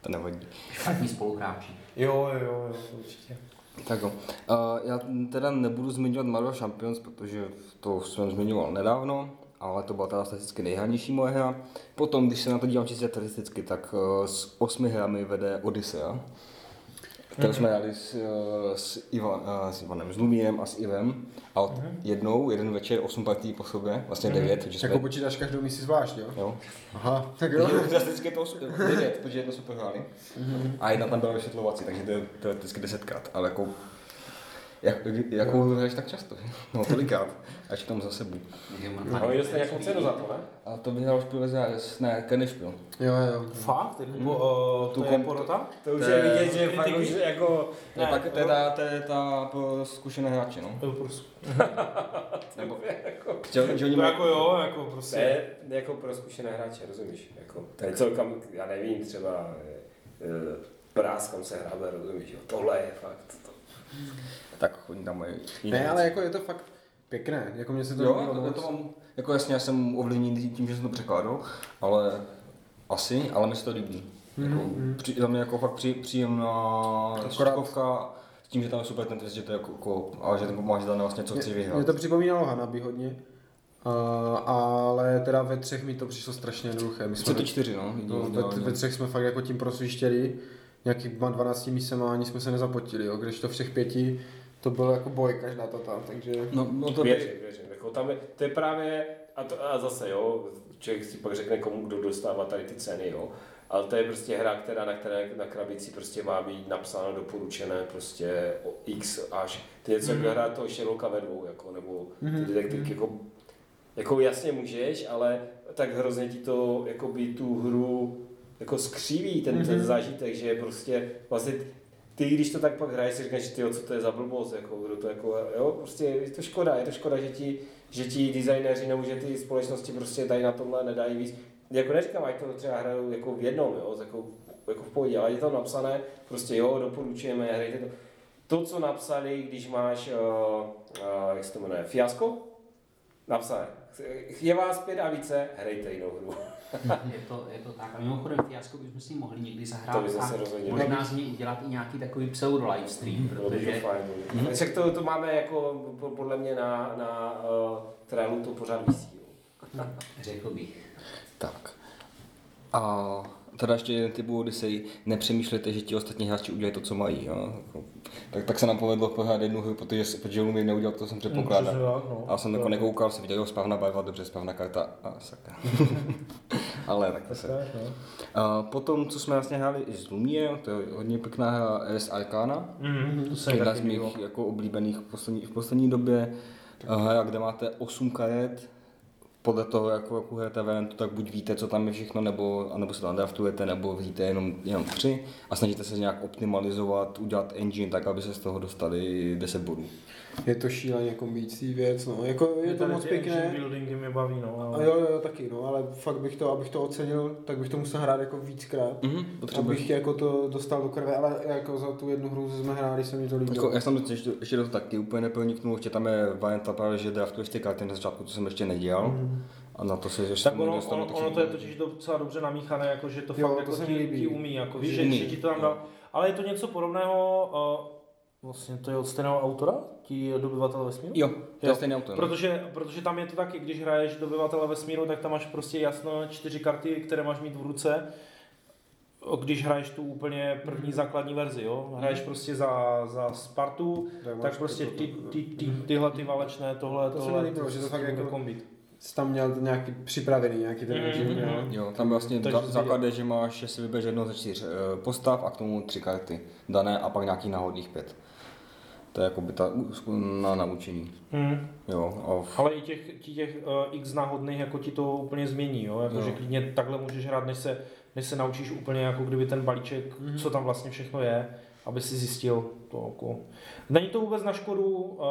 To nevadí. Špatní spoluhráči. Jo, jo, jo, to určitě. Tak jo. Uh, já teda nebudu zmiňovat Marvel Champions, protože to jsem zmiňoval nedávno, ale to byla teda statisticky nejhranější moje hra. Potom, když se na to dívám čistě statisticky, tak uh, s osmi hrami vede Odyssea, kterou jsme hráli s, s, Ivan, uh, s Ivanem, s Lumiem a s Ivem. A od jednou, jeden večer, osm partí po sobě, vlastně devět, takže jsme... Jako počítáš každou misi zvlášť, jo? Jo. Aha, tak jo. Statisticky je to osm- devět, protože jedno jsme prohráli. A jedna tam byla vysvětlovací, takže to je teoreticky desetkrát, ale jako jak, jakou hraješ tak často? No tolikrát, až tam za sebou. A oni dostali nějakou cenu za to, ne? A to vyhrál špil z ne, Kenešpil. Jo, jo. Fakt? Jako, mm. uh, to Tu je kom- porota? To už To je je vidět, že fakt už jako... Ne, tak to je ta, to je ta pro zkušené hráče, no. Jo, prostě. Nebo, jako... že, že oni To mají, jako jo, jako To prostě. je jako pro zkušené hráče, rozumíš? Jako, tady celkam, já nevím, třeba e, prásk, kam se hrabe, rozumíš? Jo? Tohle je fakt... To, tak oni tam mají Ne, ale jako je to fakt pěkné. Jako mě se to Jo, líbilo to, moc. to mám, jako jasně, já jsem ovlivněný tím, že jsem to překládal, ale asi, ale mi se to líbí. Jako, Mhm. při, za mě jako fakt při, příjemná štětkovka, s tím, že tam je super ten twist, že to je jako, jako a že ten pomáhá, že tam vlastně co chci vyhrát. mě to připomínalo Hanabi hodně. Uh, ale teda ve třech mi to přišlo strašně jednoduché. My jsme ty ve- čtyři, no. no, ve, ve třech jsme fakt jako tím prosvištěli. Nějakýma 12 mísema ani jsme se nezapotili, jo. Když to všech pěti, to bylo jako boj každá ta tam, takže... No, no to věřím, věřím. Jako tam je, to je právě, a, to, a zase jo, člověk si pak řekne komu, kdo dostává tady ty ceny, jo. Ale to je prostě hra, která na které na krabici prostě má být napsáno doporučené prostě o X až. To je něco jako hrát toho Sherlocka ve dvou, jako, nebo ty detektivky, jako, jako jasně můžeš, ale tak hrozně ti to jako by tu hru jako skříví ten, ten zážitek, že prostě vlastně ty, když to tak pak hraješ, si říkáš, ty, co to je za blbost, jako, kdo to jako, jo, prostě je to škoda, je to škoda, že ti, že ti designéři nebo že ty společnosti prostě tady na tomhle nedají víc. Jako neříkám, ať to třeba hrajou jako v jednom, jo, jako, jako v pohodě, ale je tam napsané, prostě jo, doporučujeme, hrajte to. To, co napsali, když máš, uh, uh, jak se to jmenuje, fiasko, napsané. Je vás pět a více, hrajte jinou hru. Je to, je to tak. A mimochodem fiasko bychom si mohli někdy zahrát To by zase a rozhodně možná z něj udělat i nějaký takový pseudo by to protože fajn. Mm-hmm. Však to, to máme jako po- podle mě na, na uh, trailu to pořád vysí. řekl bych. Tak. A teda ještě jeden typ Odyssey, nepřemýšlejte, že ti ostatní hráči udělají to, co mají. Jo? Jako, Tak, tak se nám povedlo pohrát jednu hru, protože, protože Lumir neudělal to, co jsem předpokládal. tak, no. A já jsem jako nekoukal, jsem viděl, jo, správná barva, dobře, správná karta a sakra. Ale tak to se. No. A potom, co jsme vlastně hráli i s Lumie, to je hodně pěkná hra RS Arcana. Mhm, mi Jedna z mých jako oblíbených v poslední, v poslední době. Hra, kde máte 8 karet, podle toho, jako, jakou hrajete variantu, tak buď víte, co tam je všechno, nebo, nebo se tam draftujete, nebo víte jenom, jenom tři a snažíte se nějak optimalizovat, udělat engine tak, aby se z toho dostali 10 bodů. Je to šíleně kombící věc, no. Jako je Mě to moc pěkné. mě baví, no. A Ale... jo, jo, taky, no, ale fakt bych to, abych to ocenil, tak bych to musel hrát jako víckrát. Mhm, potřebuješ. Abych jako to dostal do krve, ale jako za tu jednu hru jsme hráli, se mi to líbilo. Jako, já jsem to ještě, ještě do to taky úplně neproniknul, ještě tam je varianta právě, že draftuješ ty karty na začátku, to jsem ještě nedělal. Mhm. A na to se ještě Tak ono, ono, ono, to je totiž docela dobře namíchané, jako, že to Jo, fakt to jako se mi ti, líbí. ti umí, jako, víš, že, že ti to tam dal. Ale je to něco podobného, uh, vlastně to je od stejného autora, ti dobyvatel vesmíru? Jo, to je Jo, stejný auto. no. Protože, protože tam je to taky, když hraješ dobyvatele vesmíru, tak tam máš prostě jasno čtyři karty, které máš mít v ruce. O, Když hraješ tu úplně první základní verzi, jo? Hraješ prostě za, za Spartu, Tak tak prostě to- ty, ty, ty, tyhle ty válečné, tohle, To se tohle, líbilo, že to fakt jako- kombit. Jsi tam měl nějaký připravený, nějaký ten Mhm, engine, jo. mhm. Jo, tam vlastně za, základ je, že máš, že si vybereš jedno ze čtyř eh, postav a k tomu tři karty dané a pak nějaký náhodných pět. To je jako by ta na naučení. Hmm. Jo, a v, Ale i těch, těch uh, x náhodných jako ti to úplně změní, jo? Jako, Jo. že klidně takhle můžeš hrát, než se, než se naučíš úplně jako kdyby ten balíček, mm-hmm. co tam vlastně všechno je, aby si zjistil to jako. Není to vůbec na škodu, uh,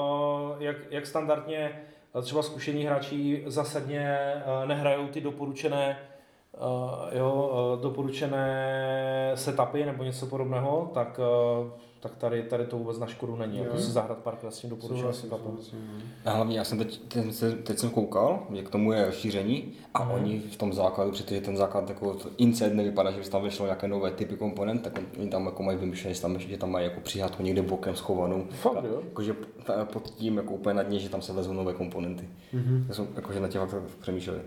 jak, jak standardně třeba zkušení hráči zásadně uh, nehrajou ty doporučené uh, jo, uh, doporučené setupy nebo něco podobného, tak, uh, tak tady, tady to vůbec na škodu není. Jako si s tím doporučeným setupem. A hlavně já jsem teď, teď, teď jsem koukal, jak k tomu je rozšíření a Mhm. oni v tom základu, protože ten základ jako insert nevypadá, že by tam vyšlo nějaké nové typy komponent, tak oni tam jako mají vymyšlené, že tam, že tam mají jako přihádku někde bokem schovanou. Fakt, jo? Jakože pod tím jako úplně na dně, že tam se vezou nové komponenty. Mm-hmm. Já jsem jakože na těch fakt přemýšleli.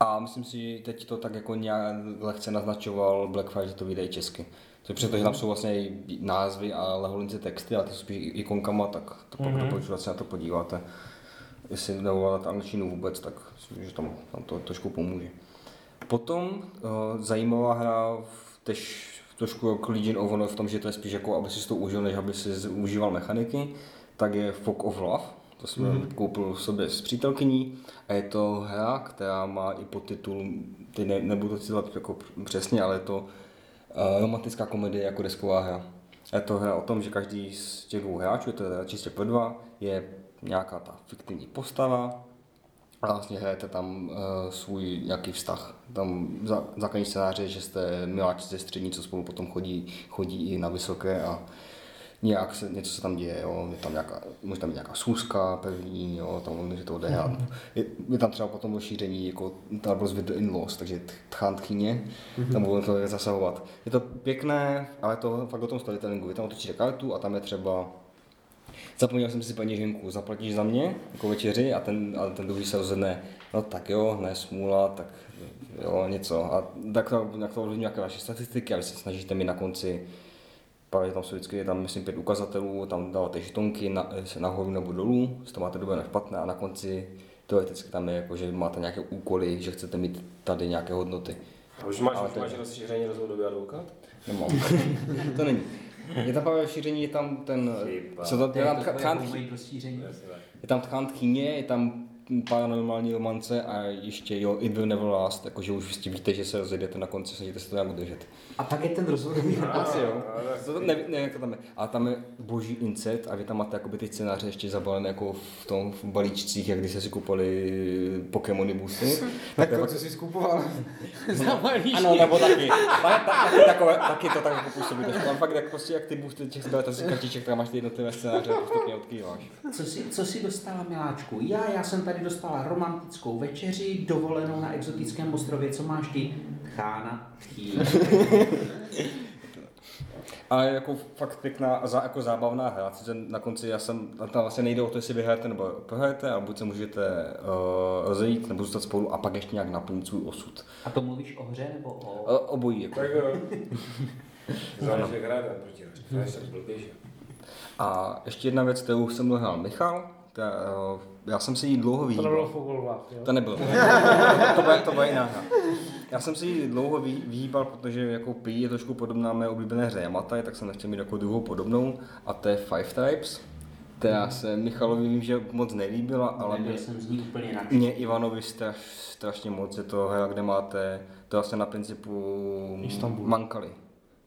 A myslím si, že teď to tak jako nějak lehce naznačoval Blackfire, že to vyjde i česky. To že tam jsou vlastně i názvy a leholince texty, ale ty jsou spíš ikonkama, tak to pak doporučuji, ať se na to podíváte. Jestli neovládáte angličtinu vůbec, tak myslím, že tam, tam to trošku pomůže. Potom uh, zajímavá hra, v tež trošku jako Legion of Honor v tom, že to je spíš jako, aby si to užil, než aby si užíval mechaniky, tak je Fog of Love. To jsem mm-hmm. koupil sobě s přítelkyní a je to hra, která má i podtitul, teď ne, nebudu to citovat jako přesně, ale je to romantická komedie jako desková hra. Je to hra o tom, že každý z těch dvou hráčů, to je čistě pro dva, je nějaká ta fiktivní postava, a vlastně hrajete tam uh, svůj nějaký vztah. Tam základní scénář je, že jste miláčci ze střední, co spolu potom chodí, chodí i na vysoké a nějak se, něco se tam děje, jo. Je tam nějaká, může tam být nějaká schůzka první, jo, tam může to odehrát. Je, je, tam třeba potom rozšíření jako Troubles with the in-laws, takže tchán tchyně, tam budou to zasahovat. Je to pěkné, ale je to fakt o tom storytellingu. Vy tam otočíte kartu a tam je třeba Zapomněl jsem si peněženku, zaplatíš za mě jako večeři a ten, a ten druhý se rozhodne, no tak jo, ne smůla, tak jo, něco. A tak to, jak to ovlivní nějaké vaše statistiky a vy se snažíte mi na konci, právě tam jsou vždycky, je tam myslím pět ukazatelů, tam dáváte žetonky na, nahoru nebo dolů, jestli to máte dobré nebo špatné a na konci teoreticky tam je jako, že máte nějaké úkoly, že chcete mít tady nějaké hodnoty. A už máš, Ale to- máš rozšíření rozvodový advokát? Nemám. to není. Je tam právě šíření, je tam ten, Chyba. co je je tam tchán, rozšíření. je tam tchán tchyně, je tam paranormální romance a ještě jo, It Will Never Last, jakože už vlastně víte, že se rozjedete na konci, snažíte se to nějak udržet. A tak je ten rozhodový Asi jo. To ne, ne, jak to tam je. A tam je boží incet a vy tam máte jakoby ty scénáře ještě zabalené jako v tom v balíčcích, jak když jste si kupovali Pokémony boosty. Tak to, co jsi skupoval za malý Ano, nebo taky. Ta, ta, taky, takové, taky to tak jako působí. Ale fakt jak prostě jak ty boosty těch z kartiček, tak máš ty jednotlivé scénáře a postupně odkýváš. Co jsi, co jsi dostala, miláčku? Já, já jsem tady dostala romantickou večeři, dovolenou na exotickém ostrově. Co máš ty? Chána, tchý. Ale jako fakt pěkná a za, jako zábavná hra. Sice na konci já jsem, tam vlastně nejde o to, jestli vyhrajete nebo prohrajete, ale buď se můžete uh, rozejít nebo zůstat spolu a pak ještě nějak naplnit svůj osud. A to mluvíš o hře nebo o... Uh, obojí. Jako. Tak jo. Záleží, jak proti je blbě, že? A ještě jedna věc, kterou jsem dohrál Michal, ta, uh, já jsem si ji dlouho To vyhýbal. nebylo? To nebylo. to bude, to bude jiná hra. Já jsem si ji dlouho vy- vyhýbal, protože jako prý je trošku podobná mé oblíbené hře Yamatai, tak jsem nechtěl mít jako druhou podobnou a to je Five Tribes, která se Michalovi vím, že moc nelíbila, ale mě, jsem z ní úplně nadšený. mě Ivanovi straš, strašně moc. Je to hra, kde máte, to je vlastně na principu Istanbul. Mankali.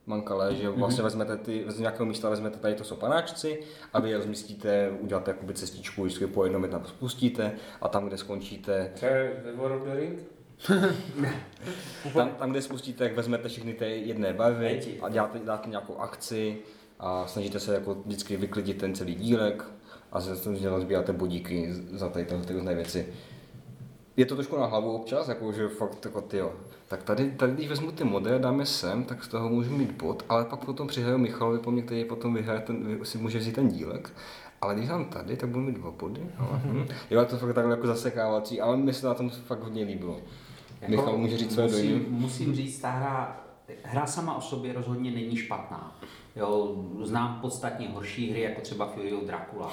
Mankale, že vlastně vezmete ty, z nějakého místa vezmete tady to jsou panáčci a vy je rozmístíte, uděláte jakoby cestičku, vždycky po jednom je tam spustíte a tam, kde skončíte, To je ve War of the Ring? tam, tam kde spustíte, jak vezmete všechny ty jedné barvy a děláte, dáte nějakou akci a snažíte se jako vždycky vyklidit ten celý dílek a se snažíte rozbíjáte bodíky za tady tyhle ty různé věci. Je to trošku na hlavu občas, jako že fakt jako tyjo. Tak tady, tady když vezmu ty mody a dáme sem, tak z toho můžu mít bod, ale pak potom přihraju Michalovi po mně, který potom vyhraje ten, si může vzít ten dílek. Ale když dám tady, tak budu mít dva body. Ale, hm. Jo, je to fakt takhle jako zasekávací, ale mi se na tom fakt hodně líbilo. Michal může říct své dojmy. musím, musím říct, ta hra, hra sama o sobě rozhodně není špatná. Jo, znám podstatně horší hry, jako třeba Fury of Dracula.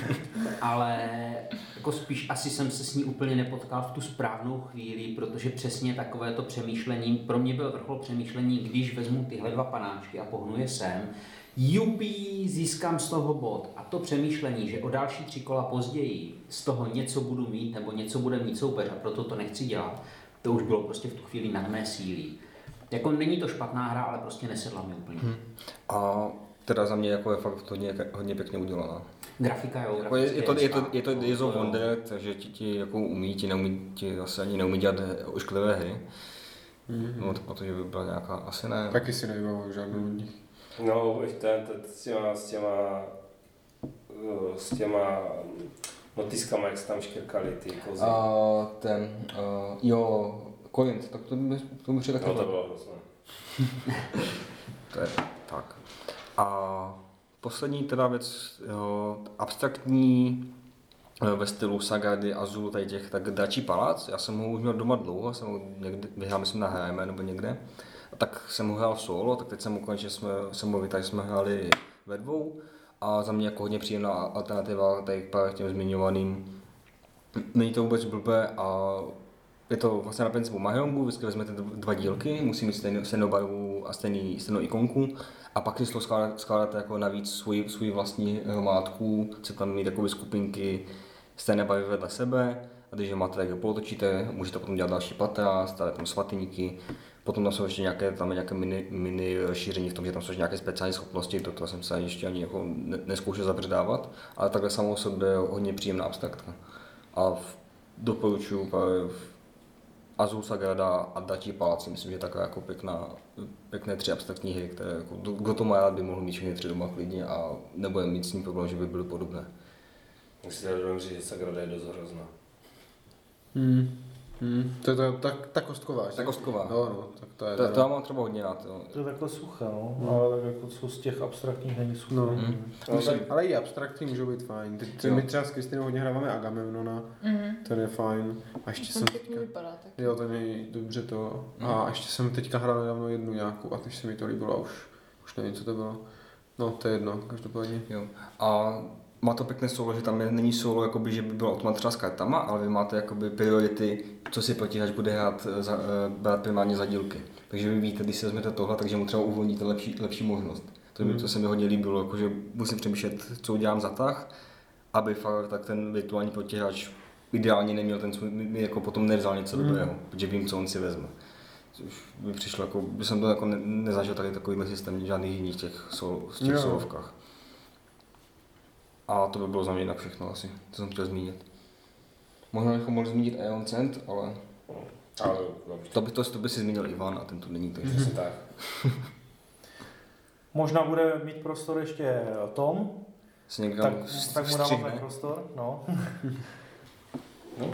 Ale jako spíš asi jsem se s ní úplně nepotkal v tu správnou chvíli, protože přesně takové to přemýšlení, pro mě byl vrchol přemýšlení, když vezmu tyhle dva panáčky a pohnu je sem, Jupí, získám z toho bod. A to přemýšlení, že o další tři kola později z toho něco budu mít nebo něco bude mít soupeř a proto to nechci dělat, to už bylo prostě v tu chvíli nad mé síly. Jako není to špatná hra, ale prostě nesedla mi úplně. Hmm. A teda za mě jako je fakt hodně, hodně pěkně udělaná. Grafika, jo. Jako je, je, to, je, to, je to grafická. Days of Wonder, takže ti, ti jako umí, ti neumí, ti zase ani neumí dělat ošklivé hry. Mm-hmm. No, to protože by byla nějaká, asi ne. Taky si nevybavuju žádnou od nich. No, už ten, ten s těma, s těma, eh, s těma notiskama, jak se tam škrkali ty kozy. A ten, uh, jo, Coins, tak to mi, to mi přijde taky. no to bylo hrozné. To je tak. A poslední teda věc, jo, abstraktní eh, ve stylu Sagady, Azul, tady těch, tak Dračí palác, já jsem ho už měl doma dlouho, jsem ho někdy, vyhrál, myslím, na HM nebo někde, a tak jsem ho hrál solo, tak teď jsem konečně, jsme, jsem ho vytáhl, jsme hráli ve dvou, a za mě jako hodně příjemná alternativa tady k těm zmiňovaným. Není to vůbec blbé a je to vlastně na principu Mahjongů, vždycky vezmete dva dílky, musí mít stejnou, stejnou barvu a stejný, stejnou ikonku. A pak si z skládáte, skládáte jako navíc svůj, svůj vlastní hromádku, chce tam mít takové skupinky stejné barvy vedle sebe a když je máte, tak je polotočíte, můžete potom dělat další patra, stále tam svatyníky, potom tam jsou ještě nějaké, tam je nějaké mini, mini rozšíření v tom, že tam jsou nějaké speciální schopnosti, to, to jsem se ještě ani jako ne, neskoušel zabředávat, ale takhle samou sobě je hodně příjemná abstraktka. A v, doporučuji Azul Sagrada a Datí Palác, si myslím, že je taková jako pěkná, pěkné tři abstraktní hry, které jako, kdo to má rád, by mohl mít všechny tři doma klidně a nebude mít s ním problém, že by byly podobné. Musíte říct, že Sagrada je dost hrozná. Hmm. Hmm. To je to, tak, tak kostková. Tak kostková. No, no, tak to je To, to já mám třeba hodně rád. Jo. To je takhle suché, no, ale tak jako co z těch abstraktních není suché. No. Mm. No, tak, Ale i abstraktní můžou být fajn. Ty, ty my třeba s Kristinou hodně hráváme Agamemnona, Mhm. ten je fajn. A ještě jsem teďka, vypadá tak. jo, ten je dobře to. A ještě jsem teďka hrál nedávno jednu nějakou a teď se mi to líbilo a už, už nevím, co to bylo. No, to je jedno, každopádně. Jo. A má to pěkné solo, že tam je, není solo, jakoby, že by byl automat třeba s kartama, ale vy máte jakoby priority, co si protihač bude hrát, eh, za, eh, brát primárně za dílky. Takže vy víte, když si vezmete tohle, takže mu třeba uvolníte lepší, lepší možnost. To, mi, to se mi hodně líbilo, jakože musím přemýšlet, co udělám za tah, aby fakt tak ten virtuální protihač ideálně neměl ten svůj, mi jako potom nevzal něco dobrého, protože vím, co on si vezme. Což mi přišlo, jako, by jsem to jako ne, nezažil tady takovýhle systém žádných jiných těch, sol, těch Jo. solovkách. A to by bylo za mě jinak všechno asi, to jsem chtěl zmínit. Možná bychom mohli zmínit Aeon Cent, ale ale dobře. to by, to, to by si zmínil Ivan a ten tu není, takže Přesně tak. Možná bude mít prostor ještě Tom, si někam tak, tak mu dáváme prostor. No. No.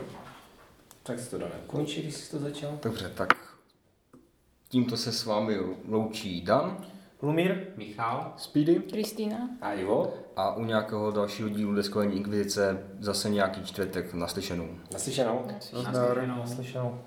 Tak si to dáme. Končí, když jsi to začal. Dobře, tak tímto se s vámi loučí Dan Lumír, Michal, Speedy? Kristýna? A Ivo? A u nějakého dalšího dílu Deskování Inkvizice zase nějaký čtvrtek naslyšenou. Naslyšenou. Nazdar. naslyšenou. naslyšenou.